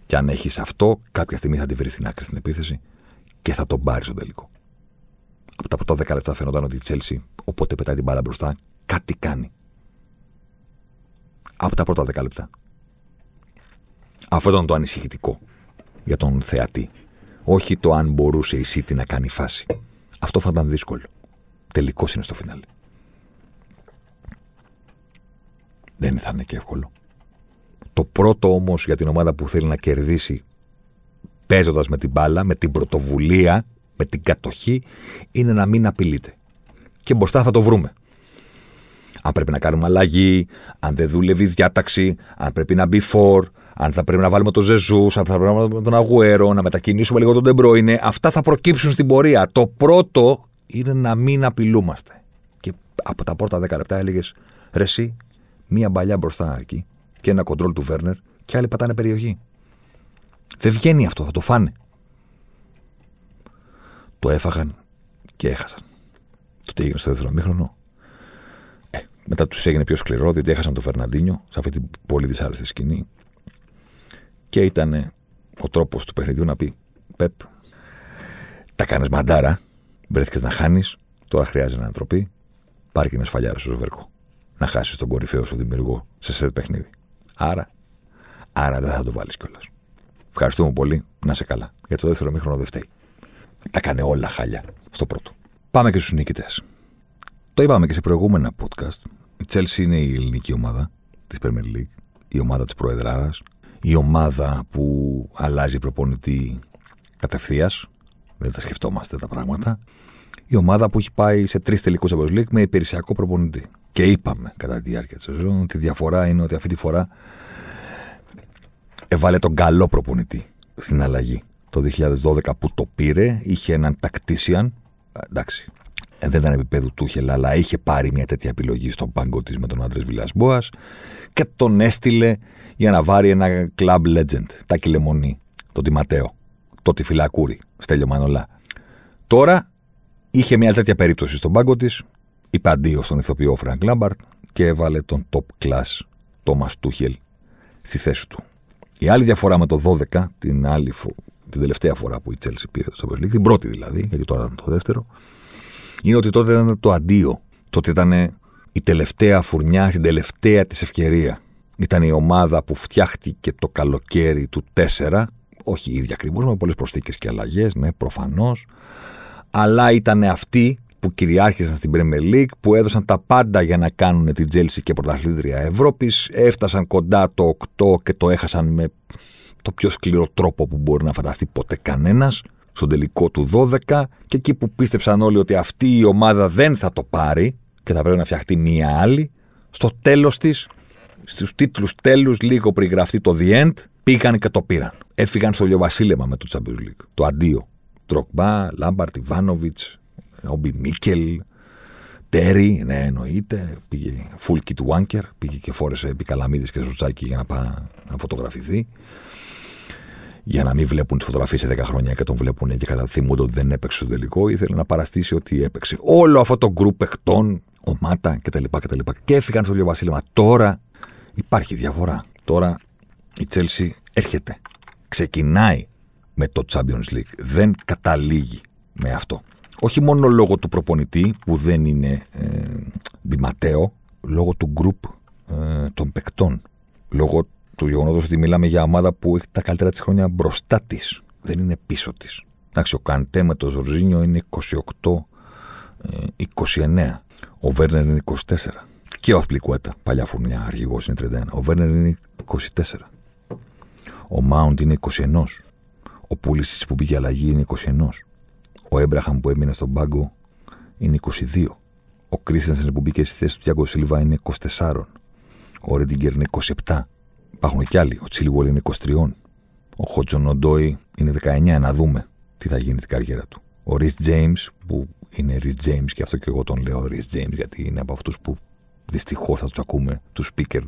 Και αν έχεις αυτό, κάποια στιγμή θα τη βρεις στην άκρη στην επίθεση και θα τον πάρει στο τελικό. Από τα πρώτα 10 λεπτά φαίνονταν ότι η Τσέλσι, όποτε πετάει την μπάλα μπροστά, κάτι κάνει. Από τα πρώτα 10 λεπτά. Αυτό ήταν το ανησυχητικό για τον θεατή. Όχι το αν μπορούσε η City να κάνει φάση. Αυτό θα ήταν δύσκολο. Τελικός είναι στο φινάλε. Δεν θα είναι και εύκολο. Το πρώτο όμως για την ομάδα που θέλει να κερδίσει παίζοντας με την μπάλα, με την πρωτοβουλία, με την κατοχή, είναι να μην απειλείται. Και μπροστά θα το βρούμε. Αν πρέπει να κάνουμε αλλαγή, αν δεν δούλευε η διάταξη, αν πρέπει να μπει φορ, αν θα πρέπει να βάλουμε τον Ζεζούς, αν θα πρέπει να βάλουμε τον Αγουέρο, να μετακινήσουμε λίγο τον Ντεμπρόινε, αυτά θα προκύψουν στην πορεία. Το πρώτο είναι να μην απειλούμαστε. Και από τα πρώτα 10 λεπτά έλεγες ρε, εσύ, μία μπαλιά μπροστά εκεί και ένα κοντρόλ του Βέρνερ και άλλοι πατάνε περιοχή. Δεν βγαίνει αυτό, θα το φάνε. Το έφαγαν και έχασαν. Το τι έγινε στο δεύτερο μήχρονο. Ε, μετά τους έγινε πιο σκληρό, διότι έχασαν τον Φερναντίνιο σε αυτή την πολύ δυσάρεστη σκηνή. Και ήταν ο τρόπος του παιχνιδιού να πει: Πεπ, τα κάνεις μαντάρα, βρέθηκες να χάνεις, τώρα χρειάζεται να τροπή. Πάρει και μια σφαλιάρα στο Ζοβέρκο. Να χάσεις τον κορυφαίο σου δημιουργό σε σετ παιχνίδι. Άρα, άρα δεν θα το βάλεις κιόλας. Ευχαριστούμε πολύ. Να σε καλά. Για το δεύτερο μήχρονο δεν φταίει. Τα κάνει όλα χάλια στο πρώτο. Πάμε και στους νικητές. Το είπαμε και σε προηγούμενα podcast. Η Chelsea είναι η ελληνική ομάδα της Premier League, η ομάδα της Προεδράρας, η ομάδα που αλλάζει προπονητή κατευθείας. Δεν τα σκεφτόμαστε τα πράγματα. Η ομάδα που έχει πάει σε τρεις τελικούς Champions League με υπηρεσιακό προπονητή. Και είπαμε κατά τη διάρκεια της σεζόν ότι η διαφορά είναι ότι αυτή τη φορά έβαλε τον καλό προπονητή στην αλλαγή. Το 2012 που το πήρε, είχε έναν τακτήσιαν. Εντάξει, δεν ήταν επίπεδου Τούχελ, αλλά είχε πάρει μια τέτοια επιλογή στον πάγκο της με τον Άντρες Βιλασμπόα και τον έστειλε για να βάλει ένα club legend, Τάκη Λεμονή, τον Τιματέο, το Τιφυλακούρι, Στέλιο Μανολά. Τώρα είχε μια τέτοια περίπτωση στον πάγκο της, είπε αντίο στον ηθοποιό Φρανκ Λάμπαρτ και έβαλε τον top class Τόμα Τούχελ στη θέση του. Η άλλη διαφορά με το 12, την, άλλη, την τελευταία φορά που η Chelsea πήρε το Champions League, την πρώτη δηλαδή, γιατί τώρα ήταν το δεύτερο, είναι ότι τότε ήταν το αντίο. Τότε ήταν η τελευταία φουρνιά, στην τελευταία της ευκαιρία. Ήταν η ομάδα που φτιάχτηκε το καλοκαίρι του 4, όχι ίδια ακριβώς, με πολλές προσθήκες και αλλαγές, ναι, προφανώς. Αλλά ήταν αυτοί που κυριάρχησαν στην Premier League, που έδωσαν τα πάντα για να κάνουν την Τζέλση και πρωταθλήτρια Ευρώπης. Έφτασαν κοντά το 8 και το έχασαν με το πιο σκληρό τρόπο που μπορεί να φανταστεί ποτέ κανένας. Στον τελικό του 12 και εκεί που πίστεψαν όλοι ότι αυτή η ομάδα δεν θα το πάρει και θα πρέπει να φτιαχτεί μία άλλη, στο τέλος της στους τίτλους τέλους, λίγο πριν γραφτεί το The End, πήγαν και το πήραν. Έφυγαν στο λιοβασίλεμα με το Champions League. Το αντίο. Τροκμπά, Λάμπαρτ, Ιβάνοβιτ, Όμπι Μίκελ, Τέρι, ναι, εννοείται. Πήγε full kit wanker. Πήγε και φόρεσε επικαλαμίδη και ζουτσάκι για να πάει να φωτογραφηθεί. Για να μην βλέπουν τις φωτογραφίες σε 10 χρόνια και τον βλέπουν και καταθυμούνται ότι δεν έπαιξε στο τελικό. Ήθελε να παραστήσει ότι έπαιξε. Όλο αυτό το γκρουπ παιχτών, ο Μάτα κτλ. κτλ. Και έφυγαν στο Βασίλεμα. Τώρα υπάρχει διαφορά. Τώρα η Τσέλσι έρχεται. Ξεκινάει με το Champions League. Δεν καταλήγει με αυτό. Όχι μόνο λόγω του προπονητή που δεν είναι ε, διματέο, λόγω του γκρουπ ε, των παικτών. Λόγω του γεγονότος ότι μιλάμε για ομάδα που έχει τα καλύτερα της χρόνια μπροστά της. Δεν είναι πίσω της. Εντάξει, ο Καντέ με το Ζορζίνιο είναι 28-29. Ε, ο Βέρνερ είναι 24. Και ο Αθλικουέτα, παλιά φουρνιά, αρχηγός είναι 31. Ο Βέρνερ είναι 24. Ο Μάουντ είναι 21. Ο Πούληση που πήγε αλλαγή είναι 21. Ο Έμπραχαμ που έμεινε στον πάγκο είναι 22. Ο Κρίστενσεν που μπήκε στη θέση του Τιάγκο Σίλβα είναι 24. Ο Ρέντιγκερ είναι 27. Υπάρχουν κι άλλοι. Ο Τσίλιγουολ είναι 23. Ο Χότσον Οντόι είναι 19. Να δούμε τι θα γίνει στην καριέρα του. Ο Ρις Τζέιμς, που είναι Ρις Τζέιμς και αυτό και εγώ τον λέω Ρις Τζέιμς, γιατί είναι από αυτούς που δυστυχώς θα τους ακούμε, τους speaker,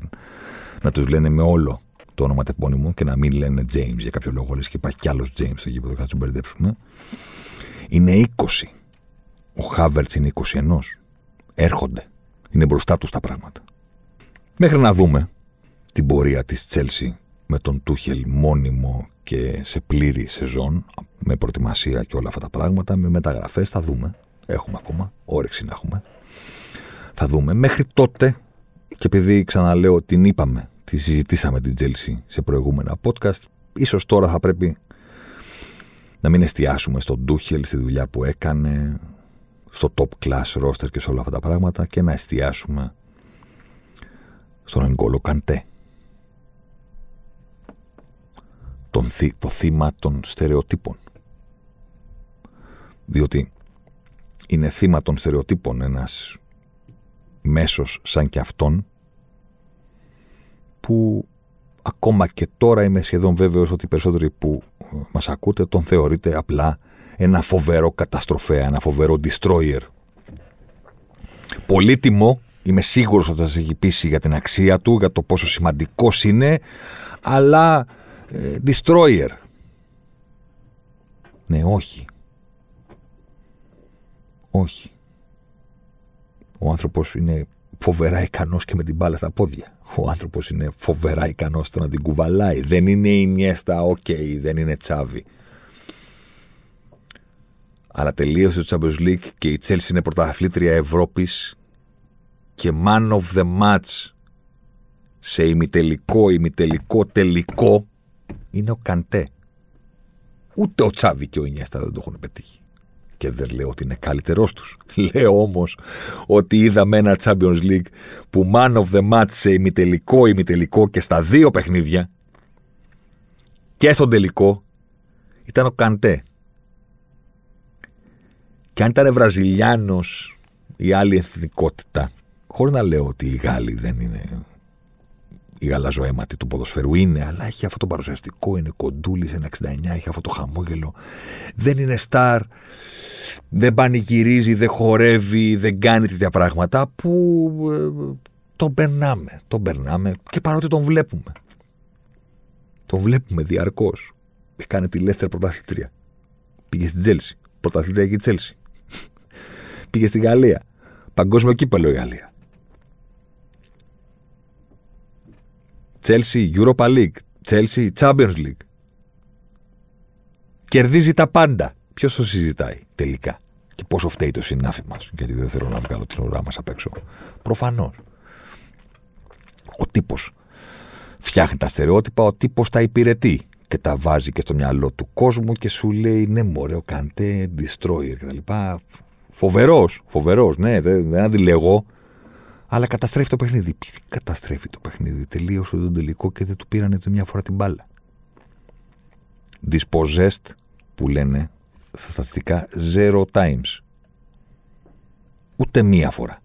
να τους λένε με όλο το όνομα τεπώνυμο και να μην λένε James για κάποιο λόγο. Λες και υπάρχει κι άλλος James στο γήπεδο, θα τους μπερδέψουμε. Είναι 20. Ο Χάβερτς είναι 21. Έρχονται. Είναι μπροστά τους τα πράγματα. Μέχρι να δούμε την πορεία της Τσέλσι με τον Τούχελ μόνιμο και σε πλήρη σεζόν, με προετοιμασία και όλα αυτά τα πράγματα, με μεταγραφές, θα δούμε. Έχουμε ακόμα, όρεξη να έχουμε. Θα δούμε. Μέχρι τότε, και επειδή ξαναλέω την είπαμε, τη συζητήσαμε την Τσέλσι σε προηγούμενα podcast, ίσως τώρα θα πρέπει να μην εστιάσουμε στον Τούχελ, στη δουλειά που έκανε, στο top class roster και σε όλα αυτά τα πράγματα και να εστιάσουμε στον Εγκόλο Καντέ. Τον, το θύμα των στερεοτύπων. Διότι είναι θύμα των στερεοτύπων ένας μέσος σαν και αυτόν που ακόμα και τώρα είμαι σχεδόν βέβαιος ότι οι περισσότεροι που μας ακούτε τον θεωρείτε απλά ένα φοβερό καταστροφέα, ένα φοβερό destroyer. Πολύτιμο, είμαι σίγουρος ότι θα σας έχει πείσει για την αξία του, για το πόσο σημαντικός είναι, αλλά ε, destroyer. Ναι, όχι. Όχι. Ο άνθρωπος είναι φοβερά ικανός και με την μπάλα στα πόδια. Ο άνθρωπος είναι φοβερά ικανός στο να την κουβαλάει. Δεν είναι Ινιέστα, ok, okay, δεν είναι Τσάβι. Αλλά τελείωσε το Champions League και η Chelsea είναι πρωταθλήτρια Ευρώπης και man of the match σε ημιτελικό, ημιτελικό, τελικό είναι ο Καντέ. Ούτε ο Τσάβι και ο Ινιέστα δεν το έχουν πετύχει και δεν λέω ότι είναι καλύτερός τους. Λέω όμως ότι είδαμε ένα Champions League που man of the match σε ημιτελικό, ημιτελικό και στα δύο παιχνίδια και στον τελικό ήταν ο Καντέ. Και αν ήταν Βραζιλιάνος ή άλλη εθνικότητα, χωρίς να λέω ότι οι Γάλλοι δεν είναι η γαλαζοαίματη του ποδοσφαιρού είναι, αλλά έχει αυτό το παρουσιαστικό, είναι κοντούλης, ένα 69, έχει αυτό το χαμόγελο. Δεν είναι σταρ, δεν πανηγυρίζει, δεν χορεύει, δεν κάνει τέτοια πράγματα που ε, τον περνάμε. Τον περνάμε και παρότι τον βλέπουμε. Τον βλέπουμε διαρκώς. Κάνει τη Λέστερ πρωταθλήτρια. Πήγε στην Τσέλσι. Πρωταθλήτρια και η Τσέλσι. Πήγε στη Γαλλία. Παγκόσμιο κύπελλο η Γαλλία. Chelsea Europa League, Chelsea Champions League. Κερδίζει τα πάντα. Ποιος το συζητάει τελικά; Και πόσο φταίει το συνάφι μας; Γιατί δεν θέλω να βγάλω την ουρά μας απ' έξω. Προφανώς. Ο τύπος φτιάχνει τα στερεότυπα, ο τύπος τα υπηρετεί και τα βάζει και στο μυαλό του κόσμου και σου λέει ναι, μωρέ, ο Καντέ, destroyer κτλ. Φοβερός, φοβερός, ναι, δεν, δεν αντιλέγω. Αλλά καταστρέφει το παιχνίδι. Τι καταστρέφει το παιχνίδι. Τελείωσε τον τελικό και δεν του πήρανε το μια φορά την μπάλα. Dispossessed που λένε στα στατιστικά zero times. Ούτε μία φορά.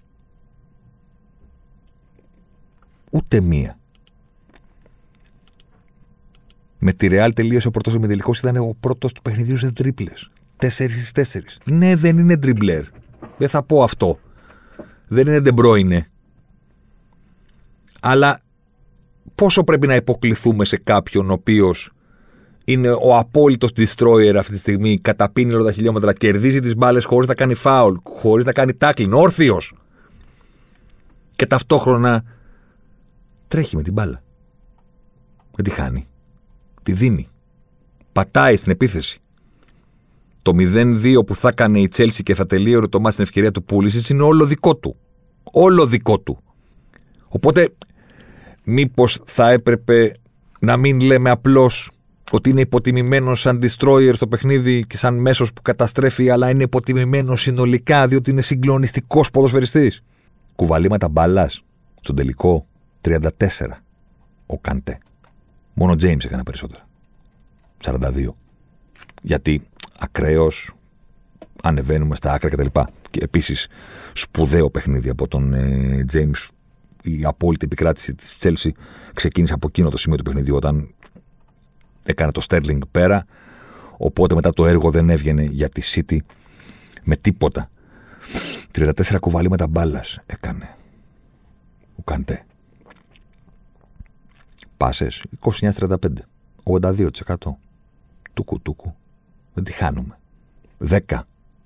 Ούτε μία. Με τη Real τελείωσε ο πρώτος ημιτελικό, ήταν ο πρώτος του παιχνιδιού σε τρίπλες. 4 στις 4. Ναι, δεν είναι τριμπλερ. Δεν θα πω αυτό Δεν είναι De Αλλά πόσο πρέπει να υποκληθούμε σε κάποιον ο οποίος είναι ο απόλυτος destroyer αυτή τη στιγμή, καταπίνει όλα τα χιλιόμετρα, κερδίζει τις μπάλες χωρίς να κάνει foul, χωρίς να κάνει tackling, όρθιος. Και ταυτόχρονα τρέχει με την μπάλα. Δεν τη χάνει. Τη δίνει. Πατάει στην επίθεση. Το 0-2 που θα έκανε η Τσέλση και θα τελείωρε το μάτι στην ευκαιρία του Πούληση είναι όλο δικό του. Όλο δικό του. Οπότε, μήπως θα έπρεπε να μην λέμε απλώς ότι είναι υποτιμημένο σαν destroyer στο παιχνίδι και σαν μέσος που καταστρέφει, αλλά είναι υποτιμημένο συνολικά διότι είναι συγκλονιστικός ποδοσφαιριστής. Κουβαλήματα μπάλας στον τελικό 34. Ο Καντέ. Μόνο ο James έκανε περισσότερα. 42. Γιατί ακραίος ανεβαίνουμε στα άκρα κτλ. Και, και επίσης σπουδαίο παιχνίδι από τον ε, James. Η απόλυτη επικράτηση της Chelsea ξεκίνησε από εκείνο το σημείο του παιχνιδιού όταν έκανε το Sterling πέρα. Οπότε μετά το έργο δεν έβγαινε για τη City με τίποτα. 34 κουβαλήματα μπάλας έκανε ο Καντέ. Πάσες 29-35. 82%. Τούκου τούκου. Δεν τη χάνουμε. 10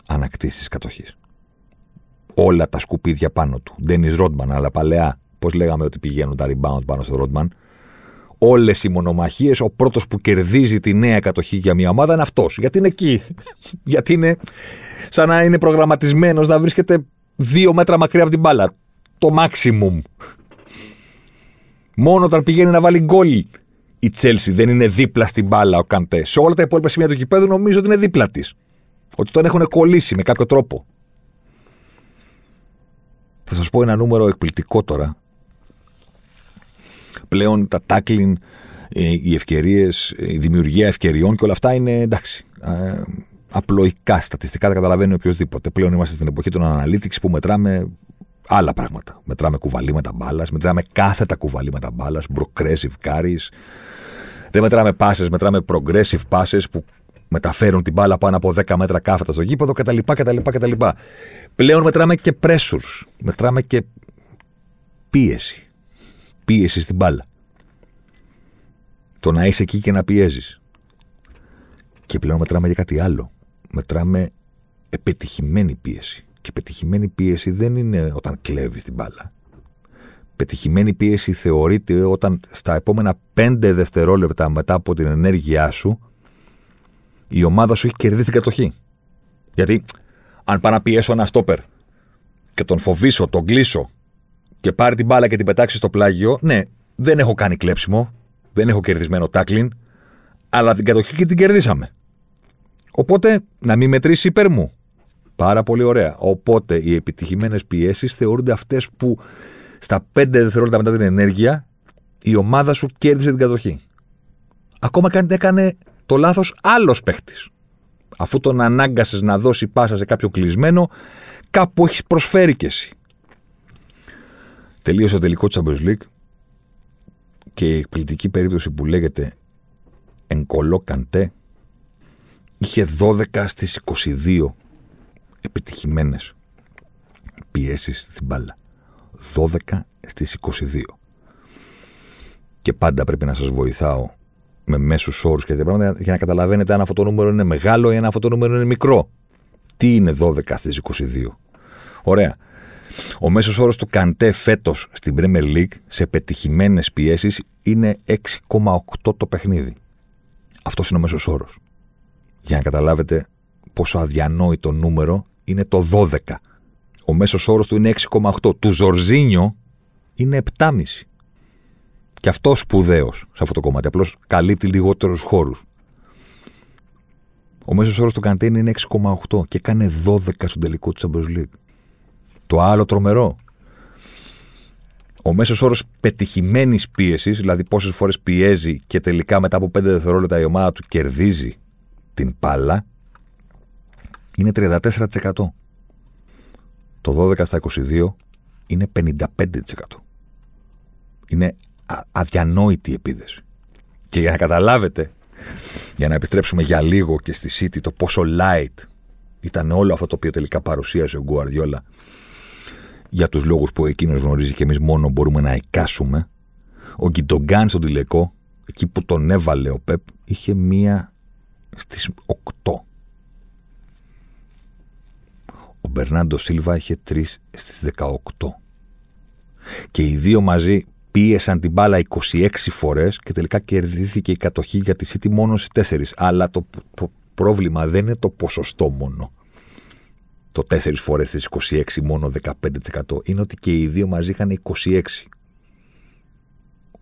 ανακτήσεις κατοχής. Όλα τα σκουπίδια πάνω του. Ντένι Ρότμαν, αλλά παλαιά, πώς λέγαμε ότι πηγαίνουν τα rebound πάνω στο Ρότμαν. Όλες οι μονομαχίες, ο πρώτος που κερδίζει τη νέα κατοχή για μια ομάδα είναι αυτός. Γιατί είναι εκεί. Γιατί είναι σαν να είναι προγραμματισμένος να βρίσκεται δύο μέτρα μακριά από την μπάλα. Το maximum. Μόνο όταν πηγαίνει να βάλει γκολ η Τσέλσι δεν είναι δίπλα στην μπάλα ο Καντέ. Σε όλα τα υπόλοιπα σημεία του κηπέδου νομίζω ότι είναι δίπλα της. Ότι τον έχουν κολλήσει με κάποιο τρόπο. Θα σας πω ένα νούμερο εκπληκτικό τώρα. Πλέον τα τάκλιν, ε, οι ευκαιρίες, η δημιουργία ευκαιριών και όλα αυτά είναι εντάξει. Ε, απλοϊκά στατιστικά τα καταλαβαίνει οποιοδήποτε. Πλέον είμαστε στην εποχή των analytics που μετράμε άλλα πράγματα. Μετράμε κουβαλήματα μπάλας, μετράμε κάθετα κουβαλήματα μπάλας, progressive carries. Δεν μετράμε passes, μετράμε progressive passes που μεταφέρουν την μπάλα πάνω από 10 μέτρα κάθετα στο γήπεδο κτλ. κτλ, κτλ. Πλέον μετράμε και pressures. Μετράμε και πίεση. Πίεση στην μπάλα. Το να είσαι εκεί και να πιέζεις. Και πλέον μετράμε για κάτι άλλο. Μετράμε επιτυχημένη πίεση. Και πετυχημένη πίεση δεν είναι όταν κλέβει την μπάλα. Πετυχημένη πίεση θεωρείται όταν στα επόμενα πέντε δευτερόλεπτα μετά από την ενέργειά σου η ομάδα σου έχει κερδίσει την κατοχή. Γιατί αν πάω να πιέσω ένα στόπερ και τον φοβήσω, τον κλείσω και πάρει την μπάλα και την πετάξει στο πλάγιο, ναι, δεν έχω κάνει κλέψιμο, δεν έχω κερδισμένο τάκλιν, αλλά την κατοχή και την κερδίσαμε. Οπότε να μην μετρήσει υπέρ μου. Πάρα πολύ ωραία. Οπότε οι επιτυχημένες πιέσεις θεωρούνται αυτές που στα 5 δευτερόλεπτα μετά την ενέργεια η ομάδα σου κέρδισε την κατοχή. Ακόμα και αν έκανε το λάθος άλλος παίχτης. Αφού τον ανάγκασες να δώσει πάσα σε κάποιο κλεισμένο, κάπου έχεις προσφέρει κι εσύ. Τελείωσε το τελικό Champions League και η εκπληκτική περίπτωση που λέγεται Εγκολό Καντέ είχε 12 στις 22 επιτυχημένες πιέσεις στην μπάλα. 12 στις 22. Και πάντα πρέπει να σας βοηθάω με μέσους όρους και τέτοια πράγματα για να καταλαβαίνετε αν αυτό το νούμερο είναι μεγάλο ή αν αυτό το νούμερο είναι μικρό. Τι είναι 12 στις 22. Ωραία. Ο μέσος όρος του Καντέ φέτος στην Premier League σε πετυχημένες πιέσεις είναι 6,8 το παιχνίδι. Αυτός είναι ο μέσος όρος. Για να καταλάβετε πόσο αδιανόητο νούμερο είναι το 12. Ο μέσος όρος του είναι 6,8. Του Ζορζίνιο είναι 7,5. Και αυτός σπουδαίος σε αυτό το κομμάτι. Απλώς καλύπτει λιγότερους χώρους. Ο μέσος όρος του Καντέιν είναι 6,8 και έκανε 12 στον τελικό του Champions League. Το άλλο τρομερό. Ο μέσος όρος πετυχημένης πίεσης, δηλαδή πόσες φορές πιέζει και τελικά μετά από 5 δευτερόλεπτα η ομάδα του κερδίζει την πάλα, είναι 34%. Το 12 στα 22 είναι 55%. Είναι αδιανόητη η επίδεση. Και για να καταλάβετε, για να επιστρέψουμε για λίγο και στη City το πόσο light ήταν όλο αυτό το οποίο τελικά παρουσίασε ο Γκουαρδιόλα για τους λόγους που εκείνος γνωρίζει και εμείς μόνο μπορούμε να εικάσουμε, ο Γκιντογκάν στον τηλεκό, εκεί που τον έβαλε ο Πεπ, είχε μία στις 8. Ο Μπερνάντο Σίλβα είχε 3 στις 18. Και οι δύο μαζί πίεσαν την μπάλα 26 φορές και τελικά κερδίθηκε η κατοχή για τη City μόνο στις 4. Αλλά το πρόβλημα δεν είναι το ποσοστό μόνο. Το 4 φορές στις 26 μόνο 15%. Είναι ότι και οι δύο μαζί είχαν 26.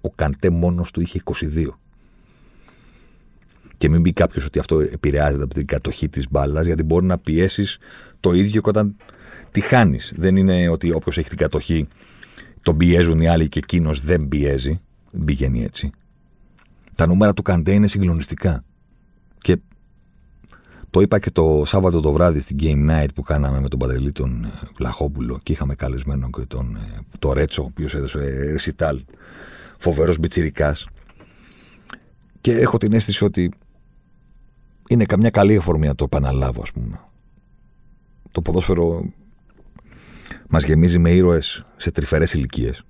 Ο Καντέ μόνος του είχε 22. Και μην πει κάποιος ότι αυτό επηρεάζεται από την κατοχή της μπάλας, γιατί μπορεί να πιέσεις το ίδιο και όταν τη χάνεις. Δεν είναι ότι όποιος έχει την κατοχή τον πιέζουν οι άλλοι και εκείνος δεν πιέζει. Δεν πηγαίνει έτσι. Τα νούμερα του Καντέ είναι συγκλονιστικά. Και το είπα και το Σάββατο το βράδυ στην Game Night που κάναμε με τον Παντελή τον Βλαχόπουλο και είχαμε καλεσμένο και τον το Ρέτσο, ο οποίος έδωσε ρεσιτάλ. Φοβερός μπιτσυρικά. Και έχω την αίσθηση ότι είναι καμιά καλή αφορμή να το επαναλάβω, ας πούμε. Το ποδόσφαιρο μας γεμίζει με ήρωες σε τρυφερές ηλικίες.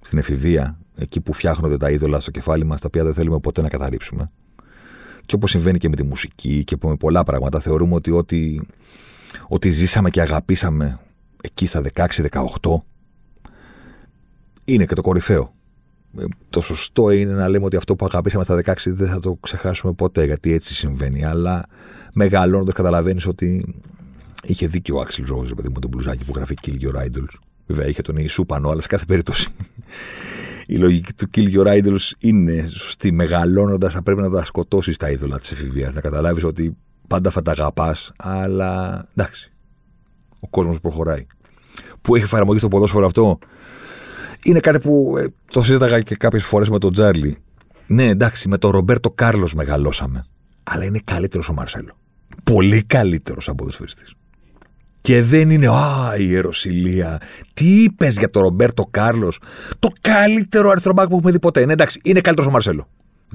Στην εφηβεία, εκεί που φτιάχνονται τα είδωλα στο κεφάλι μας, τα οποία δεν θέλουμε ποτέ να καταρρύψουμε. Και όπως συμβαίνει και με τη μουσική και με πολλά πράγματα, θεωρούμε ότι ό,τι, ό,τι ζήσαμε και αγαπήσαμε εκεί στα 16-18 είναι και το κορυφαίο. Ε, το σωστό είναι να λέμε ότι αυτό που αγαπήσαμε στα 16 δεν θα το ξεχάσουμε ποτέ, γιατί έτσι συμβαίνει. Αλλά μεγαλώνοντας καταλαβαίνεις ότι είχε δίκιο ο Άξιλ Ρόζ, παιδί μου, το μπλουζάκι που γράφει Kill Your Idols. Βέβαια είχε τον Ιησού πάνω, αλλά σε κάθε περίπτωση η λογική του Kill Your Idols είναι σωστή. Μεγαλώνοντας θα πρέπει να τα σκοτώσεις τα είδωλα της εφηβείας. Να καταλάβεις ότι πάντα θα τα αγαπάς, αλλά εντάξει. Ο κόσμος προχωράει. Που έχει εφαρμογή στο ποδόσφαιρο αυτό, είναι κάτι που ε, το συζήταγα και κάποιες φορές με τον Τζάρλι. Ναι, εντάξει, με τον Ρομπέρτο Κάρλος μεγαλώσαμε. Αλλά είναι καλύτερος ο Μαρσέλο. Πολύ καλύτερος από ποδοσφαιριστή. Και δεν είναι, Α, η Ιεροσιλία. Τι είπες για τον Ρομπέρτο Κάρλος. Το καλύτερο αριστερό που έχουμε δει ποτέ. Ναι, εντάξει, είναι καλύτερος ο Μαρσέλο.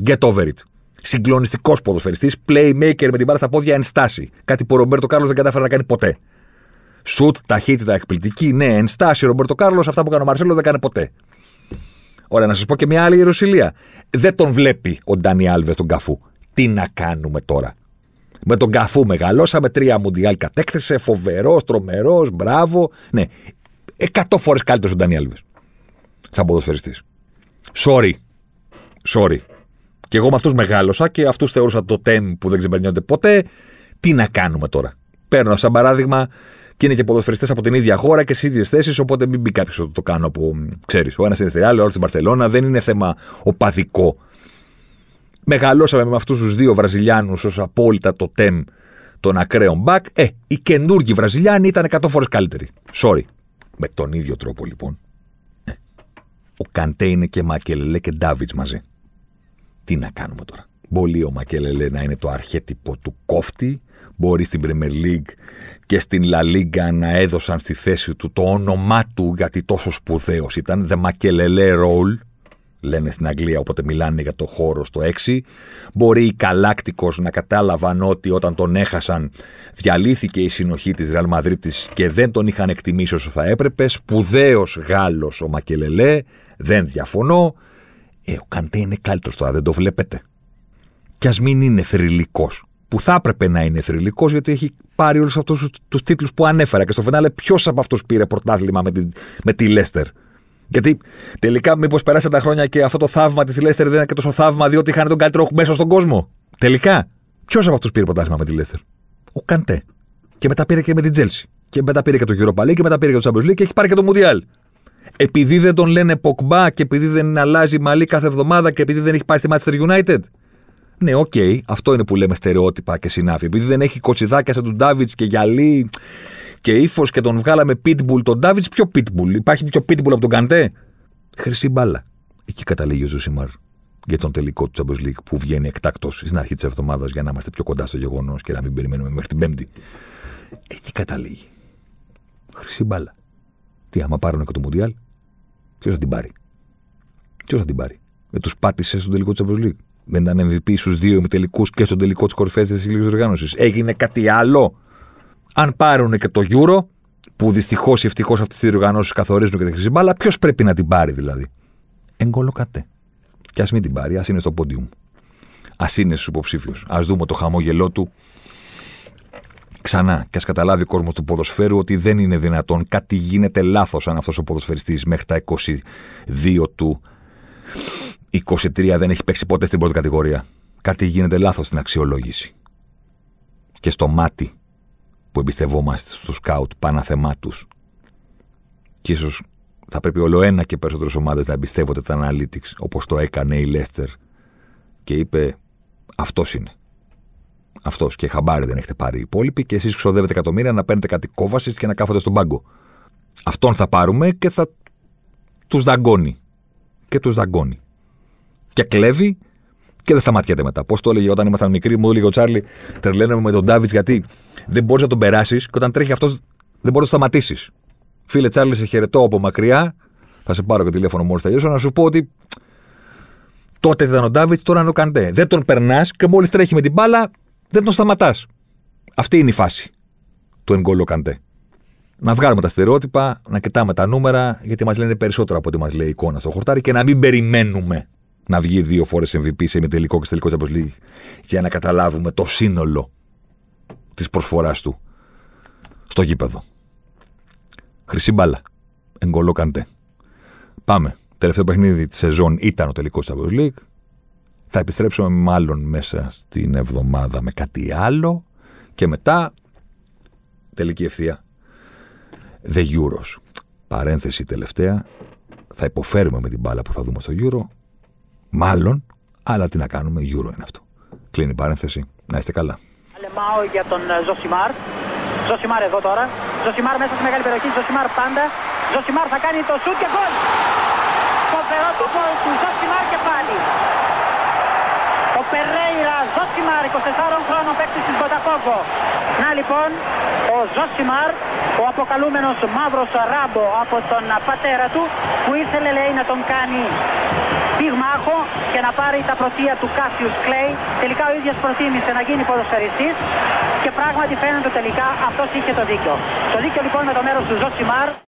Get over it. Συγκλονιστικός ποδοσφαιριστής, playmaker με την μπάλα στα πόδια ενστάση. Κάτι που ο Ρομπέρτο Κάρλος δεν κατάφερε να κάνει ποτέ. Σουτ, ταχύτητα, εκπληκτική. Ναι, ενστάσει ο Ρομπέρτο Κάρλος, αυτά που κάνει ο Μαρσέλο δεν κάνει ποτέ. Ωραία, να σας πω και μια άλλη Ιερουσιλία. Δεν τον βλέπει ο Ντάνι Άλβες τον καφού. Τι να κάνουμε τώρα. Με τον καφού μεγαλώσαμε, τρία μουντιάλ κατέκτησε, φοβερός, τρομερός, μπράβο. Ναι, εκατό φορές καλύτερος ο Ντάνι Άλβες. Σαν ποδοσφαιριστής. Sorry. Sorry. Και εγώ με αυτούς μεγάλωσα και αυτούς θεωρούσα το τέμ που δεν ξεπερνιόνται ποτέ. Τι να κάνουμε τώρα; Παίρνω σαν παράδειγμα και είναι και ποδοσφαιριστές από την ίδια χώρα και στις ίδιες θέσεις. Οπότε μην μπει κάποιος ότι το κάνω από. ξέρεις, ο ένας είναι στη Ρεάλ, ο άλλος στην Παρσελώνα. Δεν είναι θέμα οπαδικό. Μεγαλώσαμε με αυτούς τους δύο Βραζιλιάνους ως απόλυτα το τεμ των ακραίων μπακ. Ε, οι καινούργοι Βραζιλιάνοι ήταν 100 φορές καλύτεροι. Sorry. Με τον ίδιο τρόπο λοιπόν. Ε, ο Καντέ είναι και Μακελελέ και Ντάβιτς μαζί. Τι να κάνουμε τώρα. Μπορεί ο Μακελελέ να είναι το αρχέτυπο του κόφτη. Μπορεί στην Premier League και στην La Liga να έδωσαν στη θέση του το όνομά του γιατί τόσο σπουδαίος ήταν. The Makelele Role, λένε στην Αγγλία, οπότε μιλάνε για το χώρο στο 6. Μπορεί οι Καλάκτικος να κατάλαβαν ότι όταν τον έχασαν διαλύθηκε η συνοχή της Real Madrid και δεν τον είχαν εκτιμήσει όσο θα έπρεπε. Σπουδαίος Γάλλος ο Μακελελέ, δεν διαφωνώ. Ε, ο Καντέ είναι καλύτερος τώρα, δεν το βλέπετε. Κι ας μην είναι θρυλικός που θα έπρεπε να είναι θρυλικός, γιατί έχει πάρει όλους αυτούς τους τίτλους που ανέφερα. Και στο φινάλε, ποιος από αυτούς πήρε πρωτάθλημα με τη, με τη Λέστερ. Γιατί τελικά, μήπως περάσαν τα χρόνια και αυτό το θαύμα της Λέστερ δεν είναι και τόσο θαύμα, διότι είχαν τον καλύτερο μέσο στον κόσμο. Τελικά, ποιος από αυτούς πήρε πρωτάθλημα με τη Λέστερ; Ο Καντέ. Και μετά πήρε και με την Τσέλσι. Και μετά πήρε και το Europa League και μετά πήρε και το Champions League και έχει πάρει και το Μουντιάλ. Επειδή δεν τον λένε Ποκμπά και επειδή δεν αλλάζει μαλλί κάθε εβδομάδα και επειδή δεν έχει πάει στη Manchester United, ναι, οκ, okay, αυτό είναι που λέμε στερεότυπα και συναφή. Επειδή δεν έχει κοτσιδάκια σαν τον Ντάβιντς και γυαλί και ύφος και τον βγάλαμε pitbull τον Ντάβιντς, ποιο pitbull; Υπάρχει πιο pitbull από τον Καντέ. Χρυσή μπάλα. Εκεί καταλήγει ο Ζοσιμάρ για τον τελικό του Champions League που βγαίνει εκτάκτως στην αρχή της εβδομάδας για να είμαστε πιο κοντά στο γεγονός και να μην περιμένουμε μέχρι την Πέμπτη. Εκεί καταλήγει. Χρυσή μπάλα. Τι άμα πάρουν και το Μουντιάλ, ποιος θα την πάρει; Ποιος θα την πάρει; Δεν τους πάτησε στον τελικό του Champions League. Δεν ήταν MVP στους δύο ημιτελικούς και στον τελικό της κορυφαίας της Ελληνική Οργάνωσης. Έγινε κάτι άλλο; Αν πάρουν και το Euro, που δυστυχώς ή ευτυχώς αυτές τι διοργανώσεις καθορίζουν και τη χρυσή μπάλα, ποιος πρέπει να την πάρει δηλαδή; Εγκολοκατέ. Και ας μην την πάρει, ας είναι στο πόντιουμ. Α είναι στους υποψήφιους. Α δούμε το χαμόγελό του ξανά και ας καταλάβει ο κόσμος του ποδοσφαίρου ότι δεν είναι δυνατόν. Κάτι γίνεται λάθος αν αυτός ο ποδοσφαιριστής μέχρι τα 22 του 23 δεν έχει παίξει ποτέ στην πρώτη κατηγορία. Κάτι γίνεται λάθος στην αξιολόγηση. Και στο μάτι που εμπιστευόμαστε στου σκάουτ παναθεμάτου. Και ίσως θα πρέπει όλο ένα και περισσότερες ομάδες να εμπιστεύονται τα analytics όπως το έκανε η Λέστερ και είπε αυτός είναι. Αυτός και χαμπάρι δεν έχετε πάρει οι υπόλοιποι και εσείς ξοδεύετε εκατομμύρια να παίρνετε κάτι κόβασης και να κάθονται στον πάγκο. Αυτόν θα πάρουμε και θα τους δαγκώνει. Και τους δαγκώνει. Και κλέβει και δεν σταματιέται μετά. Πώς το έλεγε όταν ήμασταν μικροί, μου έλεγε ο Τσάρλι, τρελαίνομαι με τον Ντάβιτ γιατί δεν μπορείς να τον περάσεις και όταν τρέχει αυτός δεν μπορείς να το σταματήσεις. Φίλε Τσάρλι, σε χαιρετώ από μακριά. Θα σε πάρω και τηλέφωνο μόλις τελειώσω να σου πω ότι τότε ήταν ο Ντάβιτ, τώρα είναι ο Καντέ. Δεν τον περνάς και μόλις τρέχει με την μπάλα, δεν τον σταματάς. Αυτή είναι η φάση του Εγκόλο Καντέ. Να βγάλουμε τα στερεότυπα, να κοιτάμε τα νούμερα, γιατί μας λένε περισσότερο από ό,τι μας λέει η εικόνα στο χορτάρι και να μην περιμένουμε να βγει δύο φορές MVP σε τελικό και τελικό Champions League για να καταλάβουμε το σύνολο της προσφοράς του στο γήπεδο. Χρυσή μπάλα. Εγκολό Καντέ. Πάμε. Τελευταίο παιχνίδι της σεζόν ήταν ο τελικός Champions League. Θα επιστρέψουμε μάλλον μέσα στην εβδομάδα με κάτι άλλο και μετά τελική ευθεία. The Euros. Παρένθεση τελευταία. Θα υποφέρουμε με την μπάλα που θα δούμε στο Euro. Μάλλον, αλλά τι να κάνουμε, Euro είναι αυτό. Κλείνει η παρένθεση. Να είστε καλά. Αλεμάω για τον ε, Ζωσιμάρ. Ζωσιμάρ εδώ τώρα. Ζωσιμάρ μέσα στη μεγάλη περιοχή. Ζωσιμάρ πάντα. Ζωσιμάρ θα κάνει το σουτ και γκολ. Φοβερό το γκολ του Ζωσιμάρ και πάλι. Ο Περέιρα Ζωσιμάρ, 24 χρόνων παίκτη της Μποτακόβο. Να λοιπόν, ο Ζωσιμάρ, ο αποκαλούμενος μαύρος ράμπο από τον πατέρα του, που ήθελε λέει να τον κάνει πυγμάχο και να πάρει τα πρωτεία του Κάσιους Κλέη. Τελικά ο ίδιος προτίμησε να γίνει ποδοσφαιριστής και πράγματι φαίνεται τελικά αυτός είχε το δίκιο. Το δίκιο λοιπόν με το μέρος του Ζοσιμάρ.